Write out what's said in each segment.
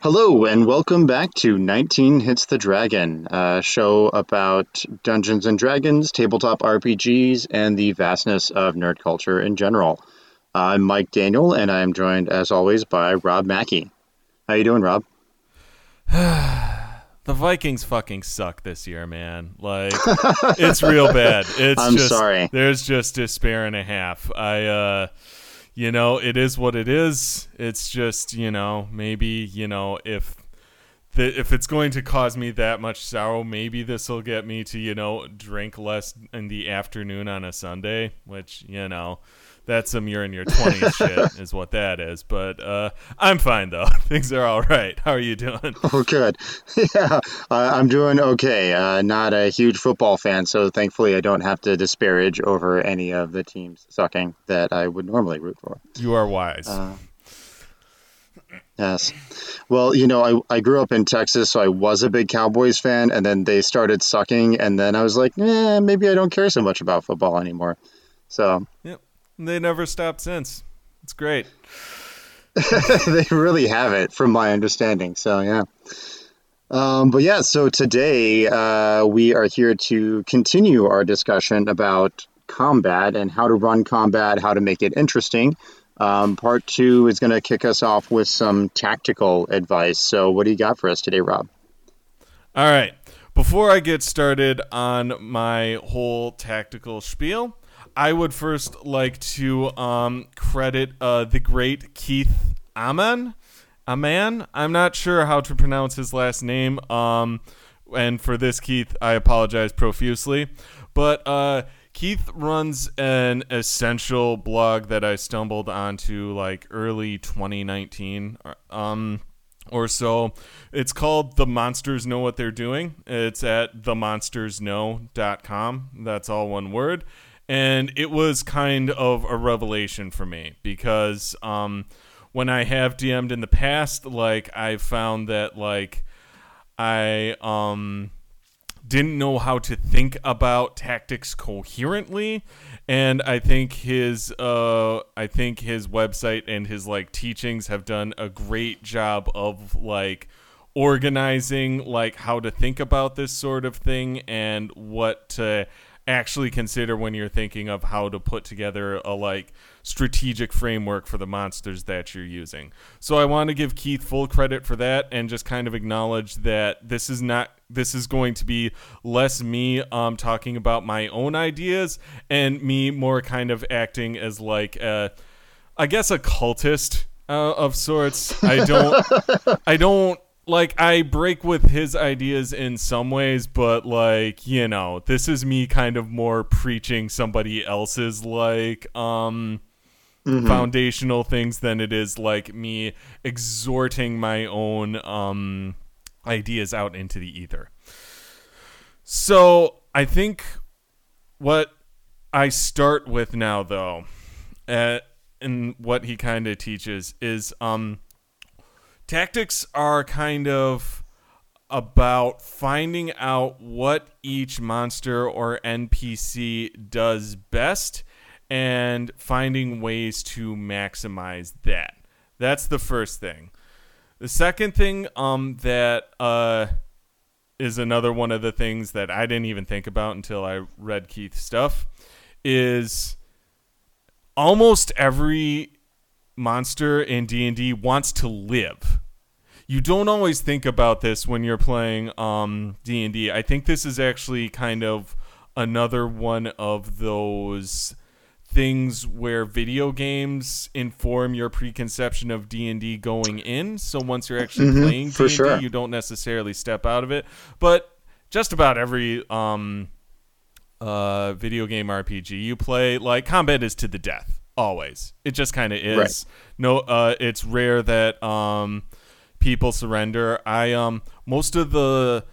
Hello, and welcome back to 19 Hits the Dragon, a show about Dungeons and Dragons, tabletop RPGs, and the vastness of nerd culture in general. I'm Mike Daniel, and I'm joined, as always, by Rob Mackey. How you doing, Rob? the Vikings fucking suck this year, man. Like it's real bad. It's I'm just, sorry. There's just despair and a half. I uh you know, it is what it is. It's just, you know, maybe, you know, if the, if it's going to cause me that much sorrow, maybe this will get me to, you know, drink less in the afternoon on a Sunday, which, you know, that's some you're in your 20s shit is what that is. But uh, i'm fine though. Things are all right. How are you doing? Oh good. Yeah uh, i'm doing okay. Uh, not a huge football fan so thankfully i don't have to disparage over any of the teams sucking that i would normally root for. You are wise. Uh, Yes. Well, you know, I, I grew up in Texas, so I was a big Cowboys fan, and then they started sucking, and then I was like, eh, maybe I don't care so much about football anymore. So, yep. They never stopped since. It's great. they really have it, from my understanding. So yeah. Um, but yeah, so today uh, we are here to continue our discussion about combat and how to run combat, how to make it interesting. Um, part two is going to kick us off with some tactical advice. So, what do you got for us today, Rob? All right. Before I get started on my whole tactical spiel, I would first like to um, credit uh, the great Keith Ammann. Ammann? I'm not sure how to pronounce his last name. Um, and for this, Keith, I apologize profusely. But uh, Keith runs an essential blog that I stumbled onto like early 2019. Um, or so. It's called The Monsters Know What They're Doing. It's at themonstersknow.com. That's all one word and it was kind of a revelation for me because um, when I have DM'd in the past, like I found that like I um didn't know how to think about tactics coherently. And i think his uh i think his website and his like teachings have done a great job of like organizing like how to think about this sort of thing and what to actually consider when you're thinking of how to put together a like strategic framework for the monsters that you're using. So I want to give Keith full credit for that and just kind of acknowledge that this is not this is going to be less me um talking about my own ideas and me more kind of acting as like a I guess a cultist uh, of sorts. I don't I don't like I break with his ideas in some ways, but like, you know, this is me kind of more preaching somebody else's like um mm-hmm. foundational things than it is like me exhorting my own um ideas out into the ether. So, I think what I start with now though, uh, and what he kind of teaches is um tactics are kind of about finding out what each monster or NPC does best and finding ways to maximize that. That's the first thing. The second thing um, that uh, is another one of the things that I didn't even think about until I read Keith's stuff is almost every monster in D&D wants to live. You don't always think about this when you're playing um, D&D. I think this is actually kind of another one of those things where video games inform your preconception of D&D going in. So once you're actually mm-hmm, playing D&D, sure. you don't necessarily step out of it. But just about every um, uh, video game RPG you play, like combat is to the death always. It just kind of is. Right. No, uh, it's rare that um, people surrender. I um, most of the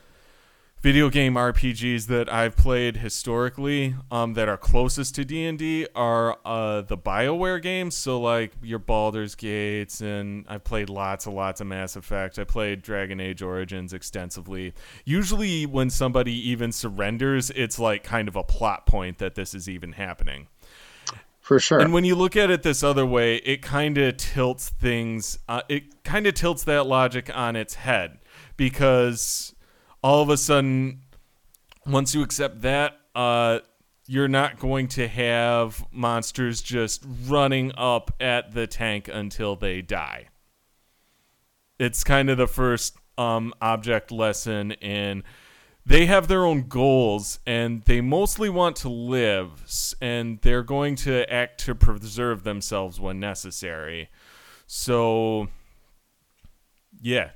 video game RPGs that I've played historically um, that are closest to D and D are uh, the Bioware games. So like your Baldur's Gates, and I've played lots and lots of Mass Effect. I played Dragon Age Origins extensively. Usually, when somebody even surrenders, it's like kind of a plot point that this is even happening. For sure. And when you look at it this other way, it kind of tilts things. Uh, it kind of tilts that logic on its head because all of a sudden, once you accept that, uh, you're not going to have monsters just running up at the tank until they die. It's kind of the first um, object lesson in they have their own goals and they mostly want to live and they're going to act to preserve themselves when necessary. So yeah,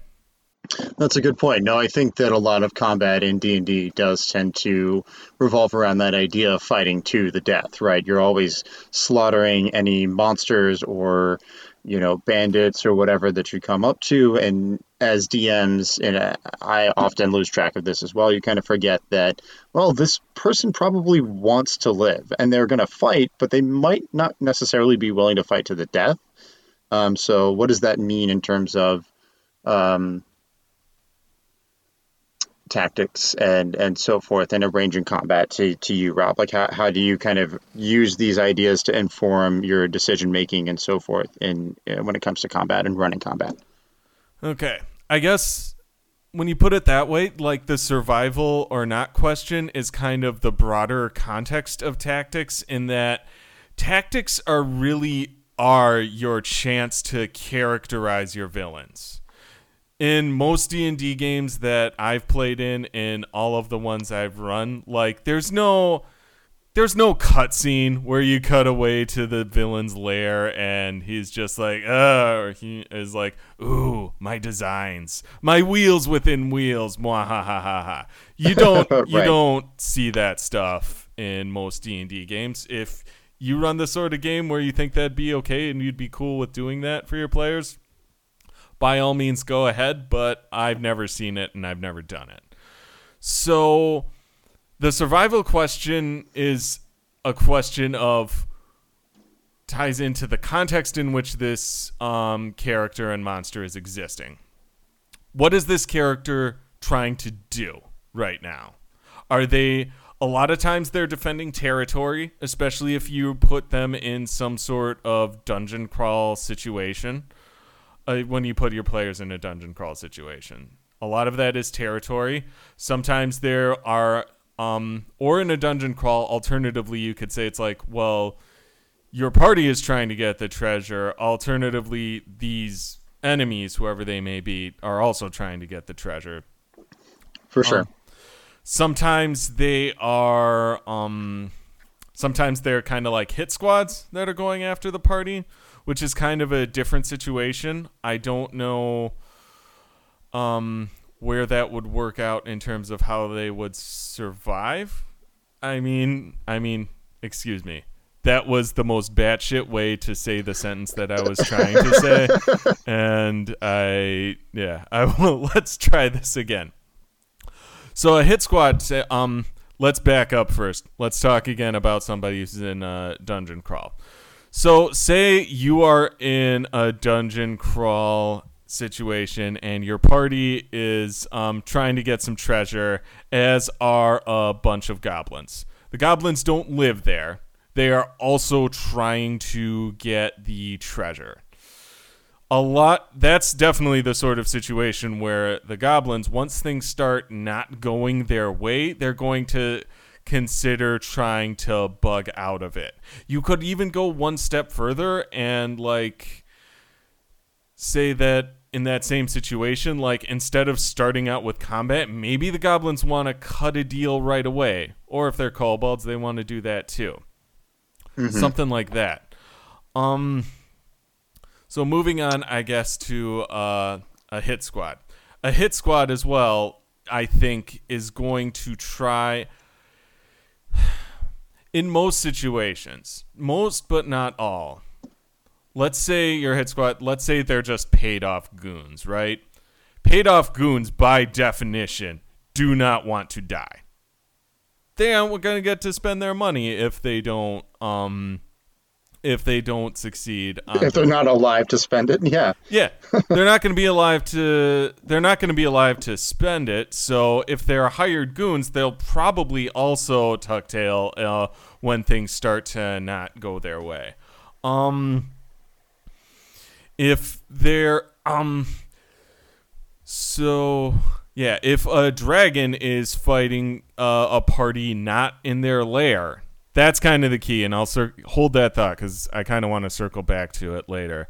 that's a good point. No, I think that a lot of combat in D and D does tend to revolve around that idea of fighting to the death. Right? You're always slaughtering any monsters or you know bandits or whatever that you come up to, and as DMs, and I often lose track of this as well. You kind of forget that well, this person probably wants to live, and they're going to fight, but they might not necessarily be willing to fight to the death. Um, so, what does that mean in terms of um, tactics and and so forth and arranging combat to, to you rob? Like how, how do you kind of use these ideas to inform your decision making and so forth in uh, when it comes to combat and running combat? Okay. I guess when you put it that way like the survival or not question is kind of the broader context of tactics in that tactics are really are your chance to characterize your villains in most D&D games that I've played in in all of the ones I've run, like there's no there's no cutscene where you cut away to the villain's lair and he's just like, uh, or he is like, ooh, my designs, my wheels within wheels, ha ha ha ha. You don't, right. you don't see that stuff in most D and D games. If you run the sort of game where you think that'd be okay and you'd be cool with doing that for your players, by all means go ahead, but I've never seen it and I've never done it. So the survival question is a question of ties into the context in which this um, character and monster is existing. What is this character trying to do right now? Are they a lot of times they're defending territory, especially if you put them in some sort of dungeon crawl situation uh, when you put your players in a dungeon crawl situation. A lot of that is territory. Sometimes there are, um, or in a dungeon crawl, alternatively, you could say it's like, well, your party is trying to get the treasure. Alternatively, these enemies, whoever they may be, are also trying to get the treasure. For sure. Um, sometimes they are, um, sometimes they're kind of like hit squads that are going after the party which is kind of a different situation. I don't know um, where that would work out in terms of how they would survive. I mean, I mean, excuse me. That was the most batshit way to say the sentence that I was trying to say, and I, yeah, I will. Let's try this again. So a hit squad. Um, let's back up first. Let's talk again about somebody who's in a dungeon crawl. So, say you are in a dungeon crawl situation and your party is um, trying to get some treasure, as are a bunch of goblins. The goblins don't live there, they are also trying to get the treasure. A lot, that's definitely the sort of situation where the goblins, once things start not going their way, they're going to consider trying to bug out of it. You could even go one step further and like say that in that same situation, like instead of starting out with combat, maybe the goblins want to cut a deal right away. Or if they're kobolds, they want to do that too. Mm-hmm. Something like that. Um so moving on, I guess, to uh, a hit squad. A hit squad as well, I think, is going to try in most situations, most but not all, let's say your hit squad, let's say they're just paid off goons, right? Paid off goons, by definition, do not want to die. They aren't going to get to spend their money if they don't um if they don't succeed. if they're not alive to spend it, yeah. Yeah, they're not going to be alive to. They're not going to be alive to spend it. So if they're hired goons, they'll probably also tuck tail uh, when things start to not go their way. Um, if they're um, so yeah, if a dragon is fighting uh, a party not in their lair that's kind of the key, and I'll cir- hold that thought because I kind of want to circle back to it later.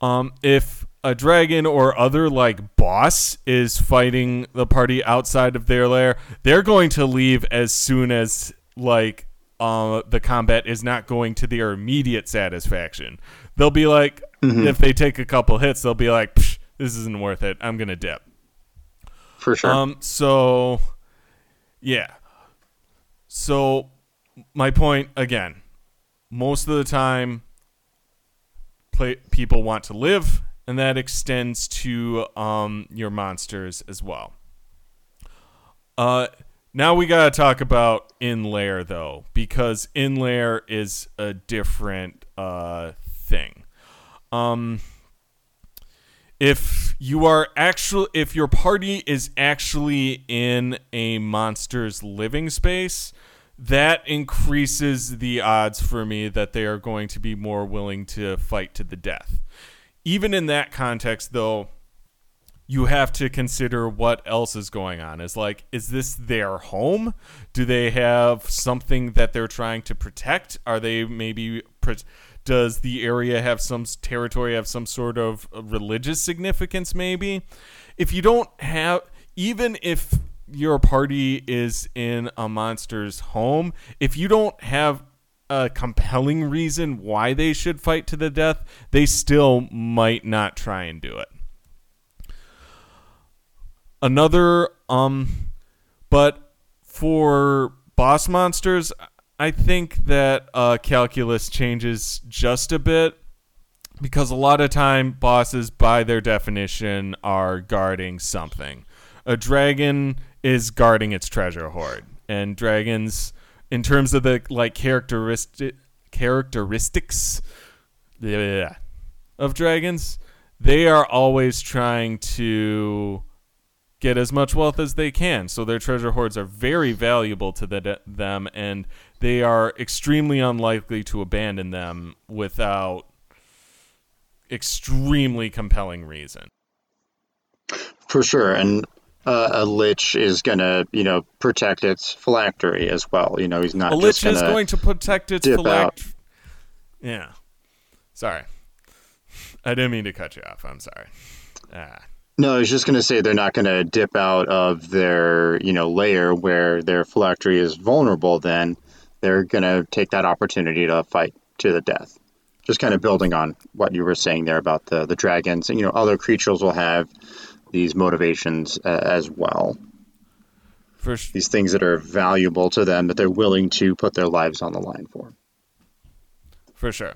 Um, if a dragon or other like boss is fighting the party outside of their lair, they're going to leave as soon as like uh, the combat is not going to their immediate satisfaction. They'll be like, mm-hmm. if they take a couple hits, they'll be like, this isn't worth it. I'm gonna dip. For sure. Um. So, yeah. So my point again most of the time play, people want to live and that extends to um, your monsters as well. Uh, now we gotta talk about in lair though because in lair is a different uh, thing. Um, if you are actually if your party is actually in a monster's living space that increases the odds for me that they are going to be more willing to fight to the death. Even in that context, though, you have to consider what else is going on. Is like, is this their home? Do they have something that they're trying to protect? Are they maybe. does the area have some territory have some sort of uh, religious significance, maybe? If you don't have. Even if your party is in a monster's home, if you don't have a compelling reason why they should fight to the death, they still might not try and do it. Another um but for boss monsters, I think that uh, calculus changes just a bit because a lot of time bosses by their definition are guarding something. A dragon is guarding its treasure hoard. And dragons, in terms of the like characteristic characteristics yeah, of dragons, they are always trying to get as much wealth as they can. So their treasure hoards are very valuable to the, them, and they are extremely unlikely to abandon them without extremely compelling reason. For sure, and uh, a lich is going to, you know, protect its phylactery as well. You know, he's not. A lich is going to protect its phylactery. Yeah. Sorry, I didn't mean to cut you off. I'm sorry. Ah. No, I was just going to say they're not going to dip out of their, you know, layer where their phylactery is vulnerable. Then they're going to take that opportunity to fight to the death. Just kind of building on what you were saying there about the the dragons. And you know, other creatures will have these motivations uh, as well. First, these things that are valuable to them that they're willing to put their lives on the line for. For sure.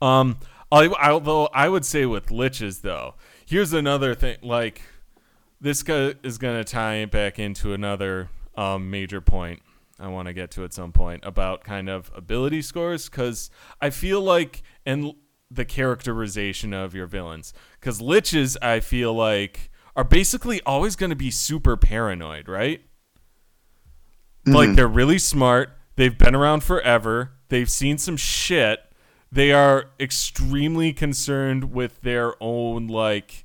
Um, I, although I would say with liches though, here's another thing. Like this guy is gonna tie it back into another um, major point I want to get to at some point about kind of ability scores because I feel like and the characterization of your villains. Because liches i feel like are basically always going to be super paranoid right? Mm-hmm. like they're really smart. They've been around forever. They've seen some shit. They are extremely concerned with their own like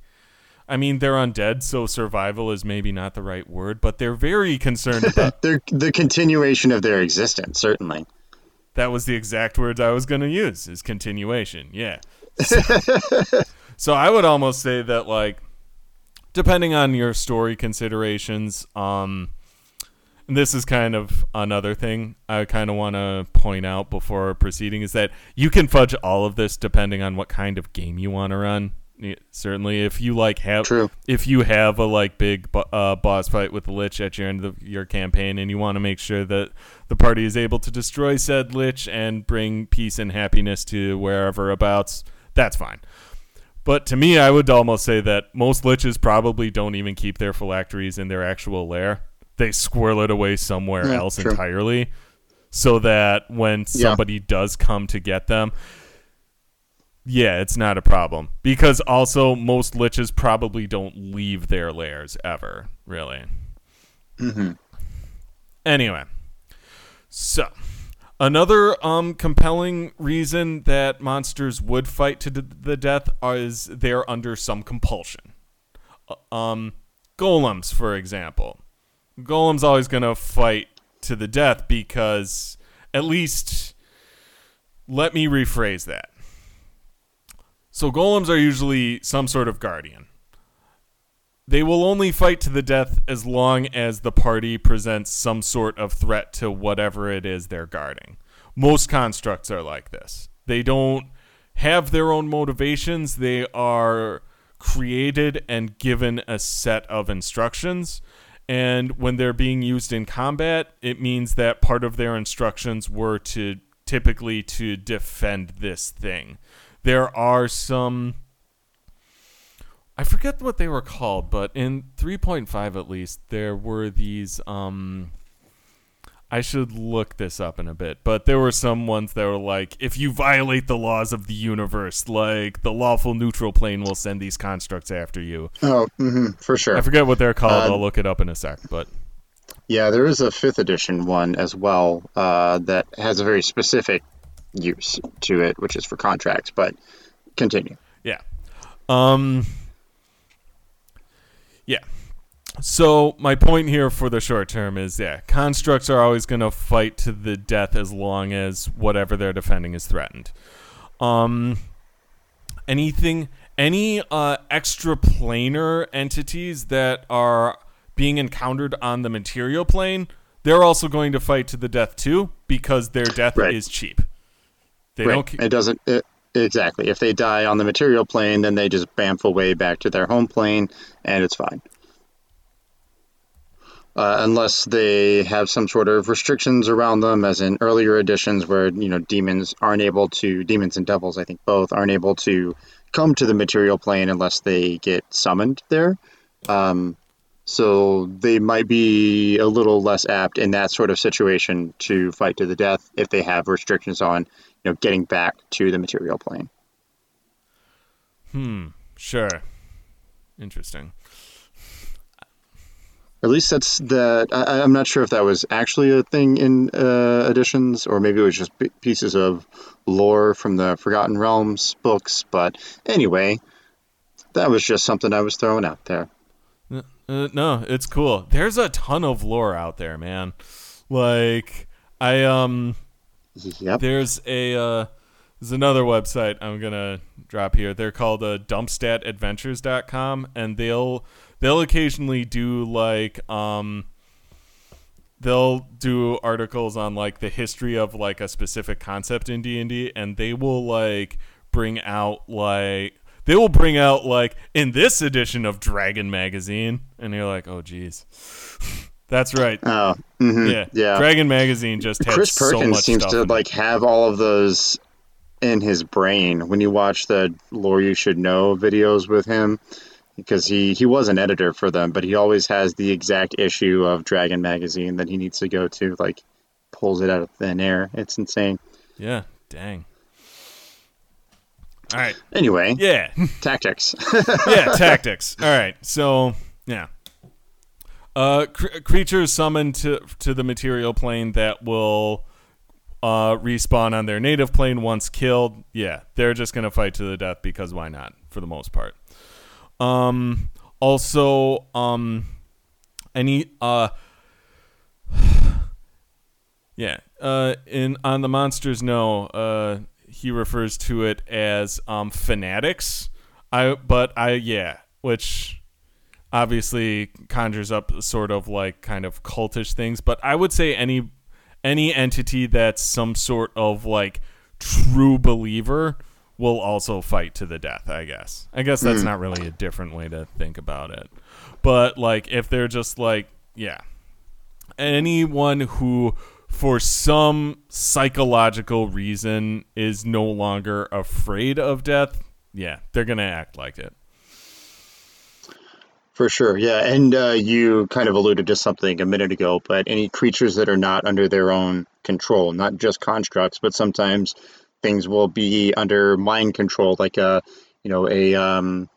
I mean, they're undead, so survival is maybe not the right word, but they're very concerned about the continuation of their existence, certainly. That was the exact words I was going to use. Is continuation. Yeah. So, so I would almost say that like depending on your story considerations, um this is kind of another thing I kind of want to point out before proceeding is that you can fudge all of this depending on what kind of game you want to run certainly if you like have True. if you have a like big uh, boss fight with the lich at your end of your campaign and you want to make sure that the party is able to destroy said lich and bring peace and happiness to wherever abouts that's fine But to me, I would almost say that most liches probably don't even keep their phylacteries in their actual lair. They squirrel it away somewhere Yeah, else true. entirely, so that when Yeah. somebody does come to get them, yeah, it's not a problem. Because also, most liches probably don't leave their lairs ever, really. hmm Anyway, so another um compelling reason that monsters would fight to d- the death is they're under some compulsion. Uh, Um, golems, for example, golems always gonna fight to the death because at least let me rephrase that. So golems are usually some sort of guardian. They will only fight to the death as long as the party presents some sort of threat to whatever it is they're guarding. Most constructs are like this. They don't have their own motivations, they are created and given a set of instructions. And when they're being used in combat, it means that part of their instructions were to typically to defend this thing. There are some I forget what they were called, but in 3.5 at least, there were these. Um, I should look this up in a bit, but there were some ones that were like, if you violate the laws of the universe, like the lawful neutral plane will send these constructs after you. Oh, hmm for sure. I forget what they're called. Uh, I'll look it up in a sec. But Yeah, there is a fifth edition one as well uh, that has a very specific use to it, which is for contracts. But continue. Yeah. Um Yeah. So my point here for the short term is yeah, constructs are always going to fight to the death as long as whatever they're defending is threatened. Um anything any uh extra planar entities that are being encountered on the material plane, they're also going to fight to the death too because their death Right. is cheap. They right. don't It doesn't. It, exactly. If they die on the material plane, then they just bamf away back to their home plane, and it's fine. Uh, unless they have some sort of restrictions around them, as in earlier editions where you know demons aren't able to, demons and devils, I think both aren't able to come to the material plane unless they get summoned there. Um, so they might be a little less apt in that sort of situation to fight to the death if they have restrictions on you know getting back to the material plane. Hmm. Sure. Interesting. At least that's the. I, I'm not sure if that was actually a thing in uh, editions, or maybe it was just p- pieces of lore from the Forgotten Realms books. But anyway, that was just something I was throwing out there. Uh, no, it's cool. There's a ton of lore out there, man. Like I um Yep. there's a uh there's another website I'm to drop here. They're called uh, dumpstatadventures.com and they'll they'll occasionally do like um they'll do articles on like the history of like a specific concept in D&D and they will like bring out like they will bring out like in this edition of Dragon magazine and you're like, "Oh geez." That's right. Oh, mhm, Yeah. yeah. Dragon magazine just had Chris so Perkins much seems stuff to in it. like have all of those in his brain when you watch the lore you should know videos with him because he he was an editor for them but he always has the exact issue of dragon magazine that he needs to go to like pulls it out of thin air it's insane Yeah, dang. All right. anyway Yeah. tactics yeah, tactics. All right. So, yeah. Uh cr- creatures summoned to to the material plane that will uh respawn on their native plane once killed. Yeah, they're just to fight to the death because why not for the most part. Um also um any uh Yeah. Uh in on the monsters know, uh he refers to it as um fanatics. I but I yeah, which obviously conjures up sort of like kind of cultish things, but I would say any any entity that's some sort of like true believer will also fight to the death, I guess. I guess that's hmm. not really a different way to think about it. But like if they're just like yeah, anyone who for some psychological reason is no longer afraid of death yeah, they're gonna act like it. For sure, yeah. And uh, you kind of alluded to something a minute ago, but any creatures that are not under their own control, not just constructs, but sometimes things will be under mind control, like a, you know, a, um,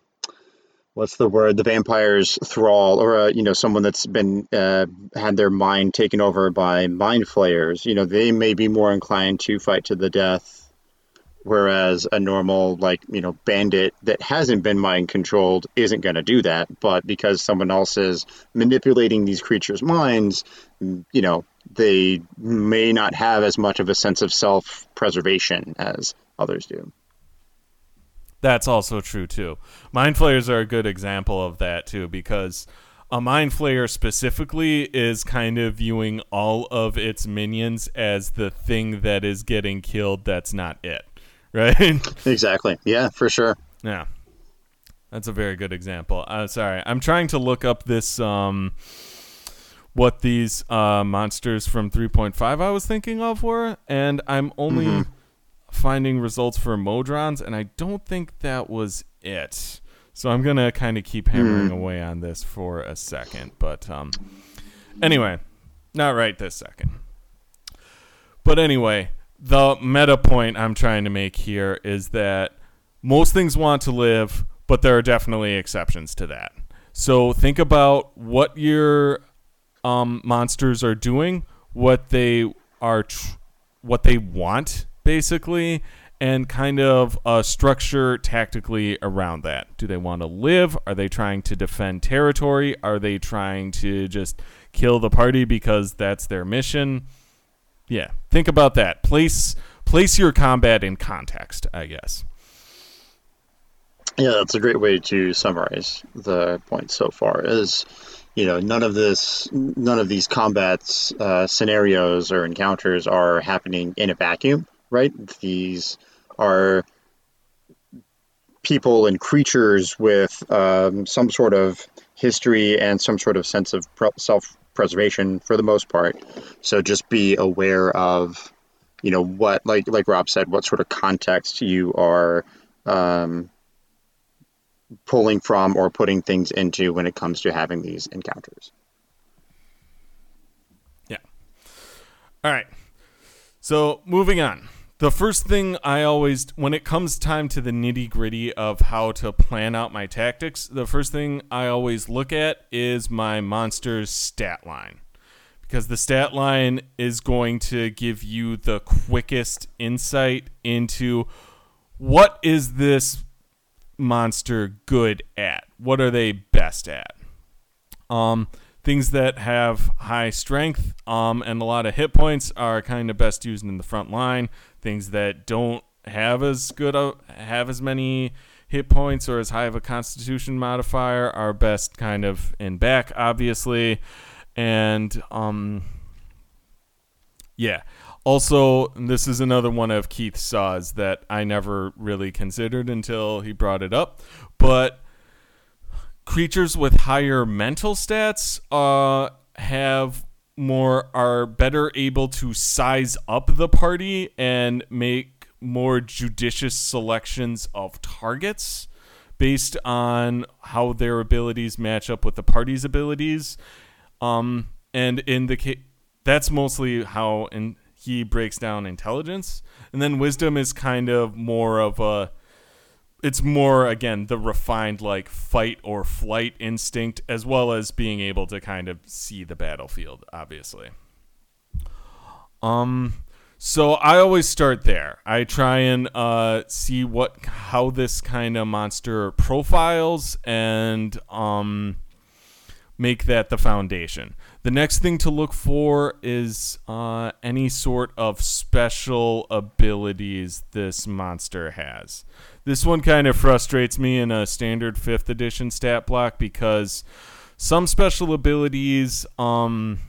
what's the word? The vampire's thrall, or a, you know, someone that's been uh, had their mind taken over by mind flayers. You know, they may be more inclined to fight to the death whereas a normal like you know bandit that hasn't been mind controlled isn't going to do that. But because someone else is manipulating these creatures minds you know they may not have as much of a sense of self preservation as others do. That's also true too. Mind flayers are a good example of that too because a mind flayer specifically is kind of viewing all of its minions as the thing that is getting killed that's not it right? exactly. Yeah, for sure. Yeah. That's a very good example. Uh, sorry, I'm trying to look up this um, what these uh, monsters from 3.5 I was thinking of were, and I'm only mm-hmm. finding results for Modrons, and I don't think that was it. So I'm gonna kind of keep hammering mm. away on this for a second, but um, anyway, not right this second. But anyway, the meta point I'm trying to make here is that most things want to live, but there are definitely exceptions to that. So think about what your um, monsters are doing, what they are, tr- what they want, basically, and kind of uh, structure tactically around that. Do they want to live? Are they trying to defend territory? Are they trying to just kill the party because that's their mission? Yeah, think about that. Place place your combat in context, I guess. Yeah, that's a great way to summarize the point so far. Is you know none of this, none of these combats uh, scenarios or encounters are happening in a vacuum, right? These are people and creatures with um, some sort of history and some sort of sense of self preservation for the most part. So just be aware of, you know, what like like Rob said, what sort of context you are um, pulling from or putting things into when it comes to having these encounters. Yeah. All right. So moving on the first thing I always, when it comes time to the nitty gritty of how to plan out my tactics, the first thing I always look at is my monster's stat line. Because the stat line is going to give you the quickest insight into what is this monster good at? What are they best at? Um, things that have high strength um, and a lot of hit points are kind of best used in the front line things that don't have as good a, have as many hit points or as high of a constitution modifier are best kind of in back obviously. And um yeah. Also this is another one of keith's saws that i never really considered until he brought it up. But creatures with higher mental stats uh have more are better able to size up the party and make more judicious selections of targets based on how their abilities match up with the party's abilities. Um, and in the case, that's mostly how and he breaks down intelligence, and then wisdom is kind of more of a it's more again the refined like fight or flight instinct as well as being able to kind of see the battlefield obviously. Um so i always start there. I try and uh, see what how this kind of monster profiles and um make that the foundation. The next thing to look for is uh, any sort of special abilities this monster has this one kind of frustrates me in a standard fifth edition stat block because some special abilities um,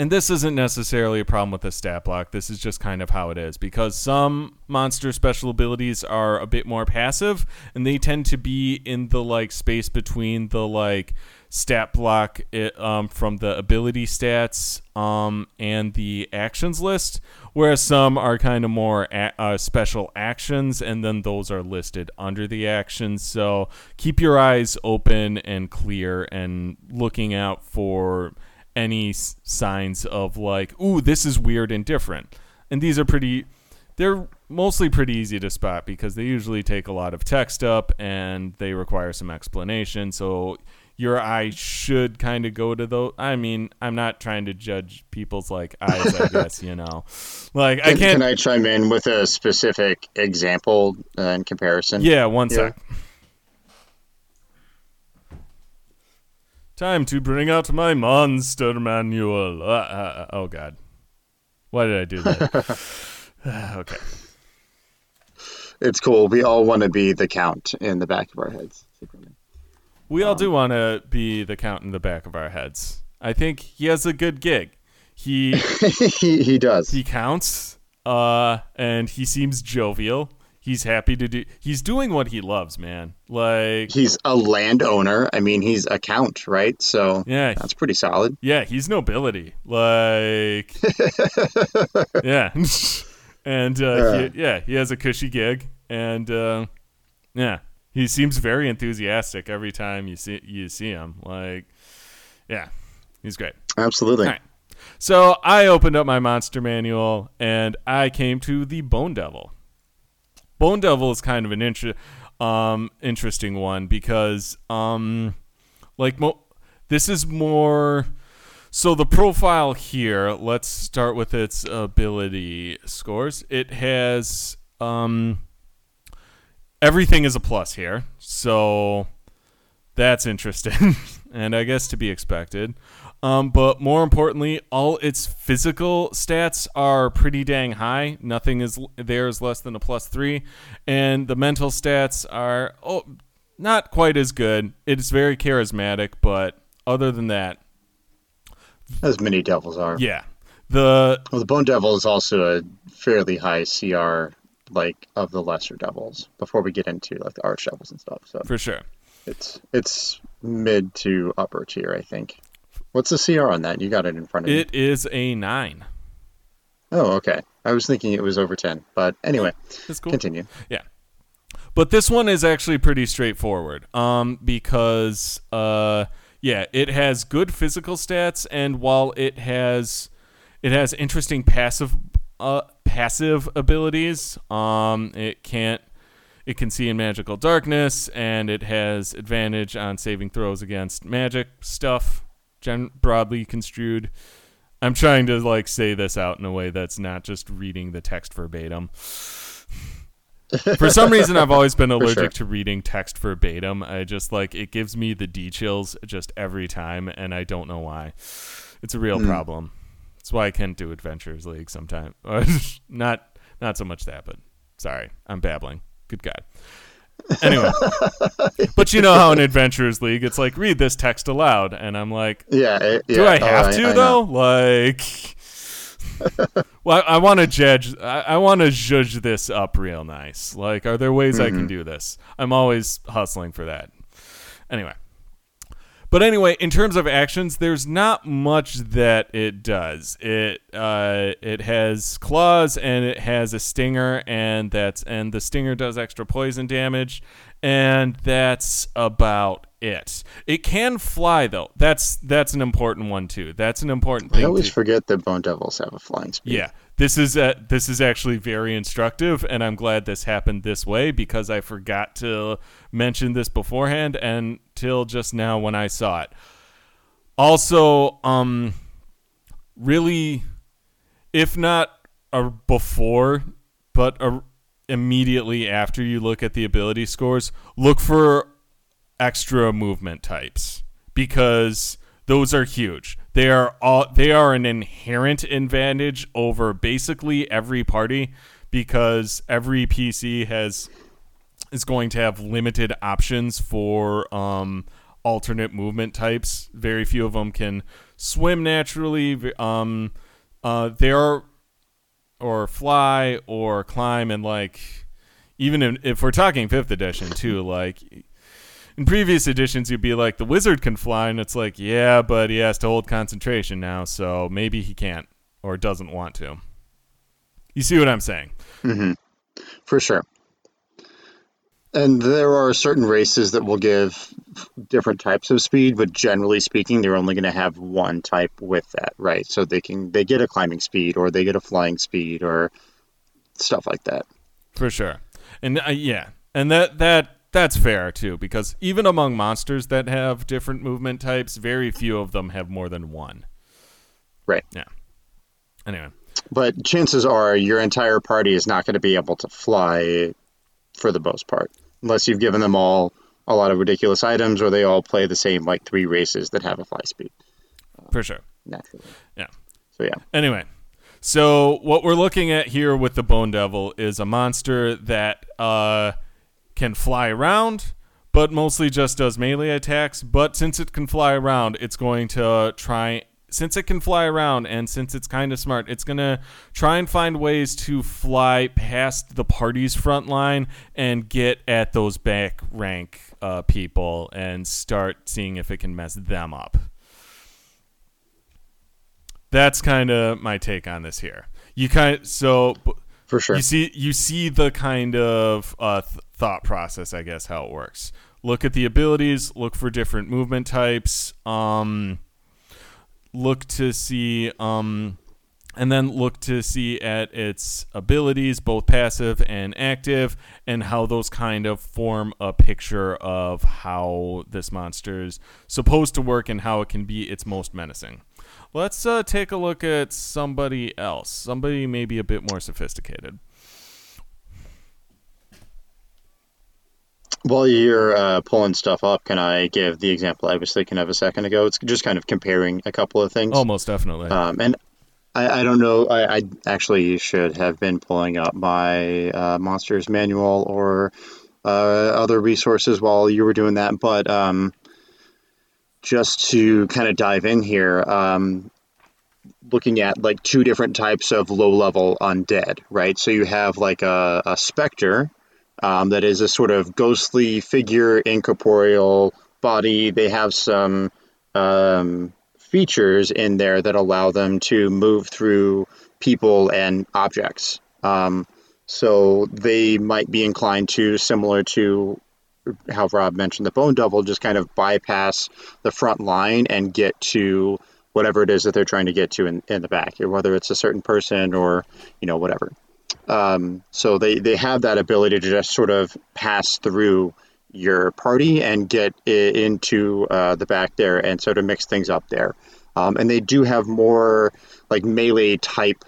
and this isn't necessarily a problem with the stat block. This is just kind of how it is because some monster special abilities are a bit more passive and they tend to be in the like space between the like stat block it, um, from the ability stats um, and the actions list, whereas some are kind of more a- uh, special actions and then those are listed under the actions. So keep your eyes open and clear and looking out for any s- signs of like, ooh, this is weird and different. And these are pretty, they're mostly pretty easy to spot because they usually take a lot of text up and they require some explanation. So your eye should kind of go to those. I mean, I'm not trying to judge people's like eyes, I guess, you know. Like, I Can, can't. can I chime in with a specific example uh, in comparison? Yeah, one Yeah. sec. Time to bring out my monster manual. Uh, uh, uh, oh God, why did I do that? okay, It's cool. We all want to be the count in the back of our heads. We all do want to be the count in the back of our heads. I think he has a good gig. He he, he does. he counts, uh, and he seems jovial. He's happy to do. He's doing what he loves, man. Like, He's a landowner. I mean, he's a count, right? So yeah, that's pretty solid. Yeah, he's nobility. Like, yeah, and uh, he, yeah, he has a cushy gig, and uh, yeah, he seems very enthusiastic every time you see you see him. Like, yeah, he's great. Absolutely. Right. So I opened up my monster manual and I came to the Bone Devil. Bone Devil is kind of an inter- um, interesting one because, um, like, mo- this is more. So the profile here. Let's start with its ability scores. It has um, everything is a plus here, so that's interesting, and I guess to be expected. Um, but more importantly, all its physical stats are pretty dang high. Nothing is there is less than a plus three, and the mental stats are oh not quite as good. It's very charismatic, but other than that, As many devils are. yeah, the Well, the Bone Devil is also a fairly high CR, like of the lesser devils. Before we get into like the arch devils and stuff, so for sure. it's it's mid to upper tier, I think. What's the CR on that? You got it in front of you. It is a nine. Oh, okay. I was thinking it was over ten, but anyway, That's cool. continue. Yeah. But this one is actually pretty straightforward. Um, because uh, yeah, it has good physical stats, and while it has it has interesting passive uh passive abilities, um, it can't it can see in magical darkness, and it has advantage on saving throws against magic stuff, gen- broadly construed. I'm trying to like say this out in a way that's not just reading the text verbatim. For some reason, I've always been allergic sure. to reading text verbatim. I just like it gives me the D chills just every time, and I don't know why. It's a real problem. That's why I can't do Adventurers League sometimes. not not so much that, but sorry, I'm babbling. Good God. Anyway, but you know how in Adventurers League, it's like read this text aloud, and I'm like, Yeah. Eh, it- do yeah. I Oh, have to I though? know. Like, well, I, want to judge. I, I want to judge this up real nice. Like, are there ways I can mm-hmm. do this? I'm always hustling for that. Anyway, but anyway, in terms of actions, there's not much that it does. It uh, it has claws and it has a stinger, and that's and the stinger does extra poison damage, and that's about it. It can fly though. That's that's an important one too. That's an important thing. I always to- forget that Bone Devils have a flying speed. yeah, this is uh, this is actually very instructive, and I'm glad this happened this way because I forgot to mention this beforehand until just now when I saw it. Also, um, really, if not a before, but a, immediately after you look at the ability scores, look for extra movement types because those are huge. They are all they are an inherent advantage over basically every party because every PC has is going to have limited options for um, alternate movement types. Very few of them can swim naturally. Um, uh, they are or fly or climb and like even in, if we're talking fifth edition too, like in previous editions you'd be like the wizard can fly and it's like yeah, but he has to hold concentration now, so maybe he can't or doesn't want to. You see what I'm saying? Mm-hmm. For sure. And there are certain races that will give different types of speed, but generally speaking, they're only going to have one type with that, right? So they can they get a climbing speed, or they get a flying speed, or stuff like that. For sure, and uh, yeah, and that that that's fair too, because even among monsters that have different movement types, very few of them have more than one. Right. Yeah. Anyway. But chances are your entire party is not going to be able to fly for the most part, unless you've given them all a lot of ridiculous items or they all play the same like three races that have a fly speed. For sure. Naturally. Yeah. So yeah. Anyway, so what we're looking at here with the Bone Devil is a monster that uh, can fly around, but mostly just does melee attacks. But since it can fly around, it's going to try since it can fly around and since it's kind of smart, it's going to try and find ways to fly past the party's front line and get at those back rank uh, people and start seeing if it can mess them up. That's kind of my take on this here. You kind so for sure you see you see the kind of uh, th- thought process, I guess, how it works. Look at the abilities. Look for different movement types. Um, look to see um, and then look to see at its abilities both passive and active and how those kind of form a picture of how this monster's supposed to work and how it can be its most menacing. Let's uh, take a look at somebody else somebody maybe a bit more sophisticated While you're uh, pulling stuff up, can I give the example I was thinking of a second ago? It's just kind of comparing a couple of things. Almost definitely. Um, and I, I, don't know. I, I, actually should have been pulling up my uh, monsters manual or uh, other resources while you were doing that. But um, just to kind of dive in here, um, looking at like two different types of low level undead, right? So you have like a, a specter um, that is a sort of ghostly figure, incorporeal body. They have some um, features in there that allow them to move through people and objects. Um, so they might be inclined to, similar to how Rob mentioned the Bone Devil, just kind of bypass the front line and get to whatever it is that they're trying to get to in, in the back, whether it's a certain person or, you know, whatever. Um, so they, they have that ability to just sort of pass through your party and get into uh, the back there and sort of mix things up there. Um, and they do have more like melee type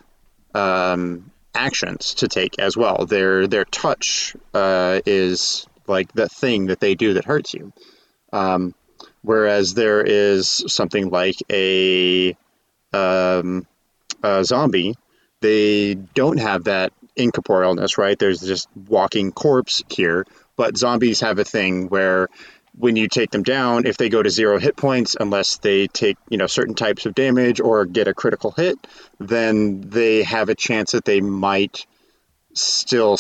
um, actions to take as well. Their their touch uh, is like the thing that they do that hurts you. Um, whereas there is something like a, um, a zombie, they don't have that incorporealness, right? There's just walking corpse here, but zombies have a thing where when you take them down, if they go to zero hit points, unless they take you know certain types of damage or get a critical hit, then they have a chance that they might still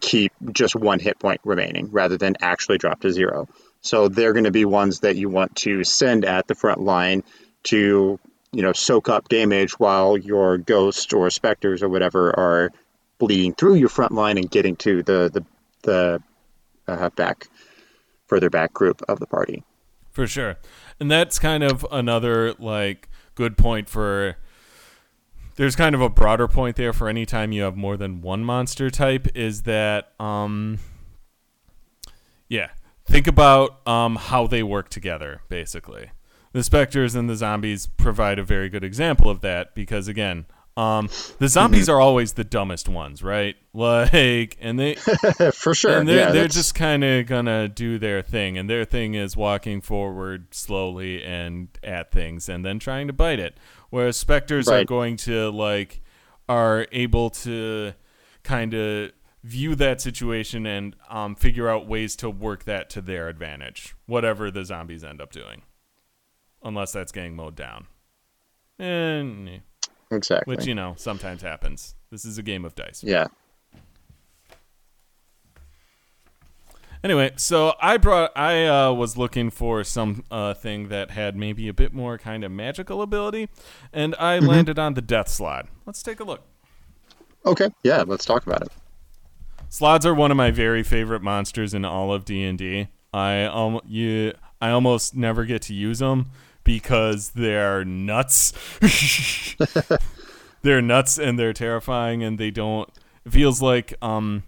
keep just one hit point remaining rather than actually drop to zero. So they're going to be ones that you want to send at the front line to you know soak up damage while your ghosts or specters or whatever are bleeding through your front line and getting to the the the uh, back further back group of the party. For sure, and that's kind of another like good point for. There's kind of a broader point there for any time you have more than one monster type is that um yeah think about um how they work together basically the specters and the zombies provide a very good example of that because again um, the zombies are always the dumbest ones, right? Like, and they for sure, and they're, yeah, they're just kind of gonna do their thing, and their thing is walking forward slowly and at things, and then trying to bite it. Whereas specters right. are going to like are able to kind of view that situation and um, figure out ways to work that to their advantage, whatever the zombies end up doing, unless that's getting mowed down. And Exactly. which you know sometimes happens. This is a game of dice. yeah. Anyway, so I brought I uh, was looking for some uh, thing that had maybe a bit more kind of magical ability, and I landed on the Death Slaad. Let's take a look. Okay. Yeah. Let's talk about it. Slaads are one of my very favorite monsters in all of D and D. I um you I almost never get to use them because they're nuts. they're nuts and they're terrifying and they don't. It feels like um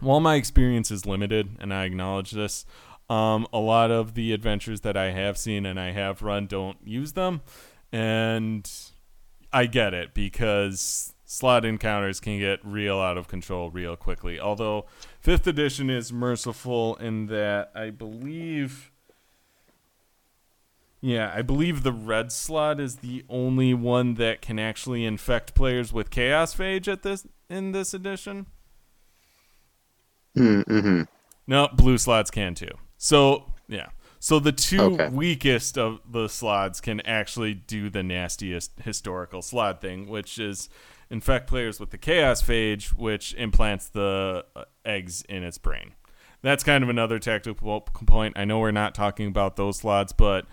while my experience is limited and I acknowledge this, um a lot of the adventures that I have seen and I have run don't use them, and I get it because slaad encounters can get real out of control real quickly. Although fifth edition is merciful in that I believe. Yeah, I believe the red slaad is the only one that can actually infect players with chaos phage at this in this edition. Mm-hmm. No, blue slaads can too. So yeah. So the two Okay. weakest of the slaads can actually do the nastiest historical slaad thing, which is infect players with the chaos phage, which implants the uh, eggs in its brain. That's kind of another tactical point. I know we're not talking about those slaads, but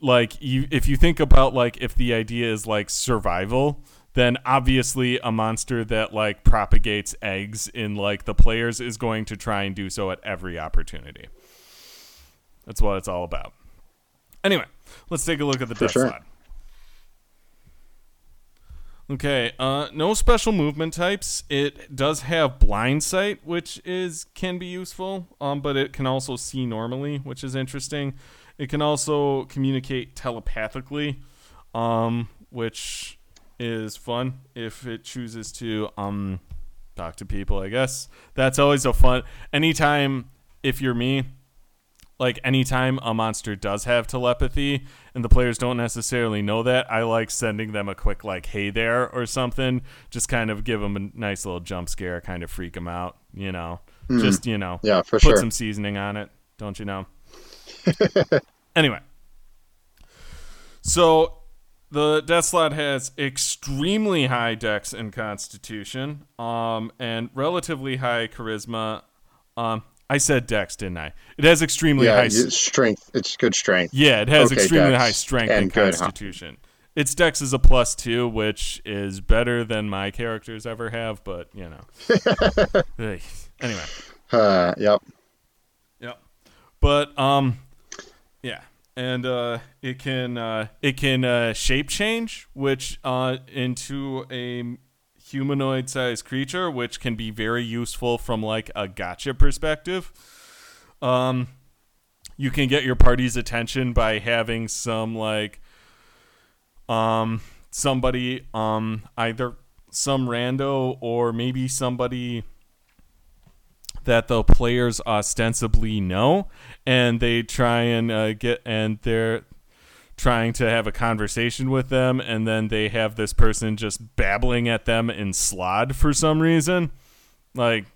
like you if you think about like if the idea is like survival then obviously a monster that like propagates eggs in like the players is going to try and do so at every opportunity. That's what it's all about. Anyway let's take a look at the For death sure. slaad okay uh no special movement types. It does have blind sight which is can be useful um but it can also see normally which is interesting it can also communicate telepathically, um, which is fun if it chooses to um, talk to people. I guess that's always a fun. Anytime, if you're me, like anytime a monster does have telepathy and the players don't necessarily know that, I like sending them a quick like "Hey there" or something. Just kind of give them a nice little jump scare, kind of freak them out. You know, just you know, Yeah, for put sure. some seasoning on it. Don't you know? anyway, so the Death Slaad has extremely high dex and constitution, um, and relatively high charisma. Um, I said dex, didn't I? It has extremely Yeah. high. strength. It's good strength. yeah, it has Okay, extremely dex high strength and, and good, huh? constitution. Its dex is a plus two, which is better than my characters ever have, but you know. Anyway. Uh. Yep. But um yeah. And uh it can uh it can uh shape change which uh into a humanoid sized creature which can be very useful from like a gotcha perspective. Um you can get your party's attention by having some like um somebody um either some rando or maybe somebody that the players ostensibly know, and they try and uh, get and they're trying to have a conversation with them, and then they have this person just babbling at them in slaad for some reason. Like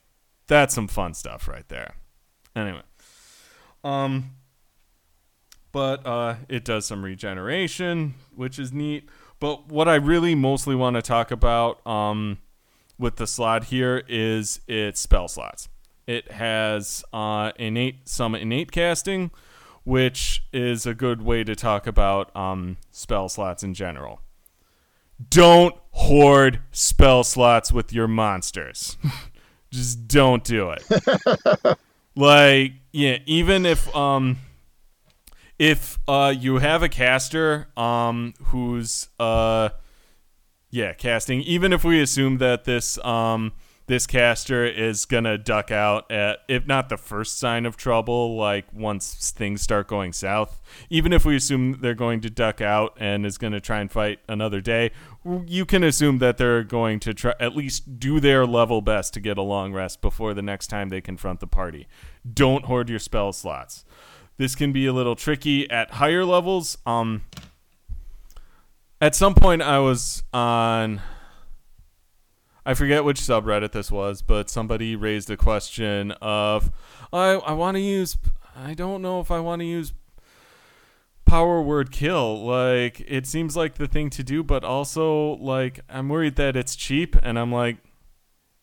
that's some fun stuff right there. Anyway, um, but uh, it does some regeneration, which is neat. But what I really mostly want to talk about, um, with the slaad here is its spell slots. It has uh, innate some innate casting, which is a good way to talk about um, spell slots in general. Don't hoard spell slots with your monsters. Just don't do it. like, yeah, even if um if uh you have a caster um who's uh yeah, casting. Even if we assume that this um this caster is gonna duck out at if not the first sign of trouble, like once things start going south. Even if we assume they're going to duck out and is gonna try and fight another day, you can assume that they're going to try at least do their level best to get a long rest before the next time they confront the party. Don't hoard your spell slots. This can be a little tricky at higher levels. Um at some point I was on I forget which subreddit this was, but somebody raised a question of I I want to use I don't know if I want to use power word kill. Like it seems like the thing to do, but also like I'm worried that it's cheap, and I'm like,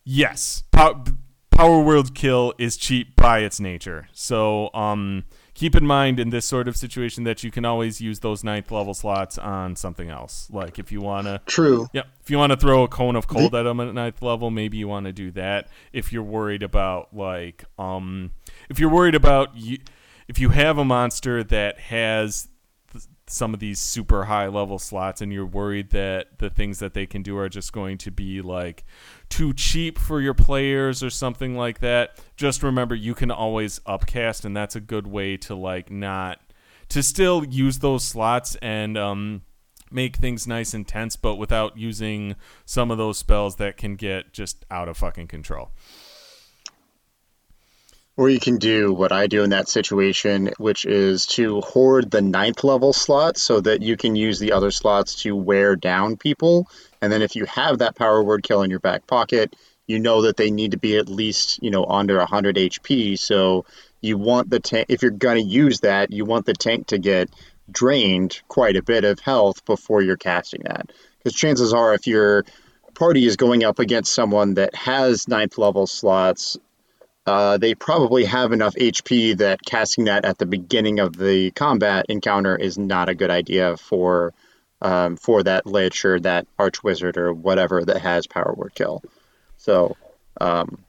yes, pow- power word kill is cheap by its nature. So um, keep in mind in this sort of situation that you can always use those ninth level slots on something else. Like if you wanna, True. yeah, if you want to throw a cone of cold at them at ninth level, maybe you want to do that. If you're worried about like, um, if you're worried about you, if you have a monster that has th- some of these super high level slots and you're worried that the things that they can do are just going to be like too cheap for your players or something like that, just remember you can always upcast and that's a good way to like not to still use those slots and um make things nice and tense but without using some of those spells that can get just out of fucking control. Or you can do what I do in that situation, which is to hoard the ninth level slot so that you can use the other slots to wear down people. And then if you have that power word kill in your back pocket, you know that they need to be at least, you know, under 100 HP. So you want the tank, if you're going to use that, you want the tank to get drained quite a bit of health before you're casting that. Because chances are, if your party is going up against someone that has ninth level slots, uh, they probably have enough HP that casting that at the beginning of the combat encounter is not a good idea for um, for that lich or that arch wizard or whatever that has power word kill. So um,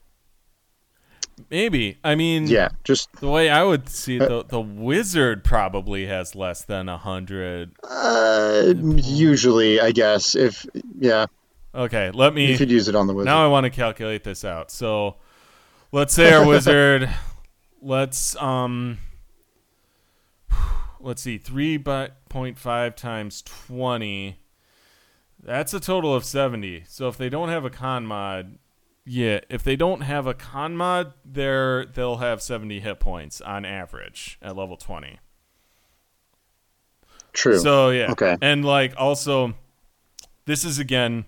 Maybe. I mean, yeah, just the way I would see it, the, the wizard probably has less than a 100. uh, usually, I guess if yeah, Okay, let me. you could use it on the wizard. Now I want to calculate this out. So let's say our wizard. Let's um let's see 3.5 times 20 that's a total of 70 so if they don't have a con mod yeah if they don't have a con mod they're they'll have 70 hit points on average at level 20 True. so yeah. Okay. and like also this is again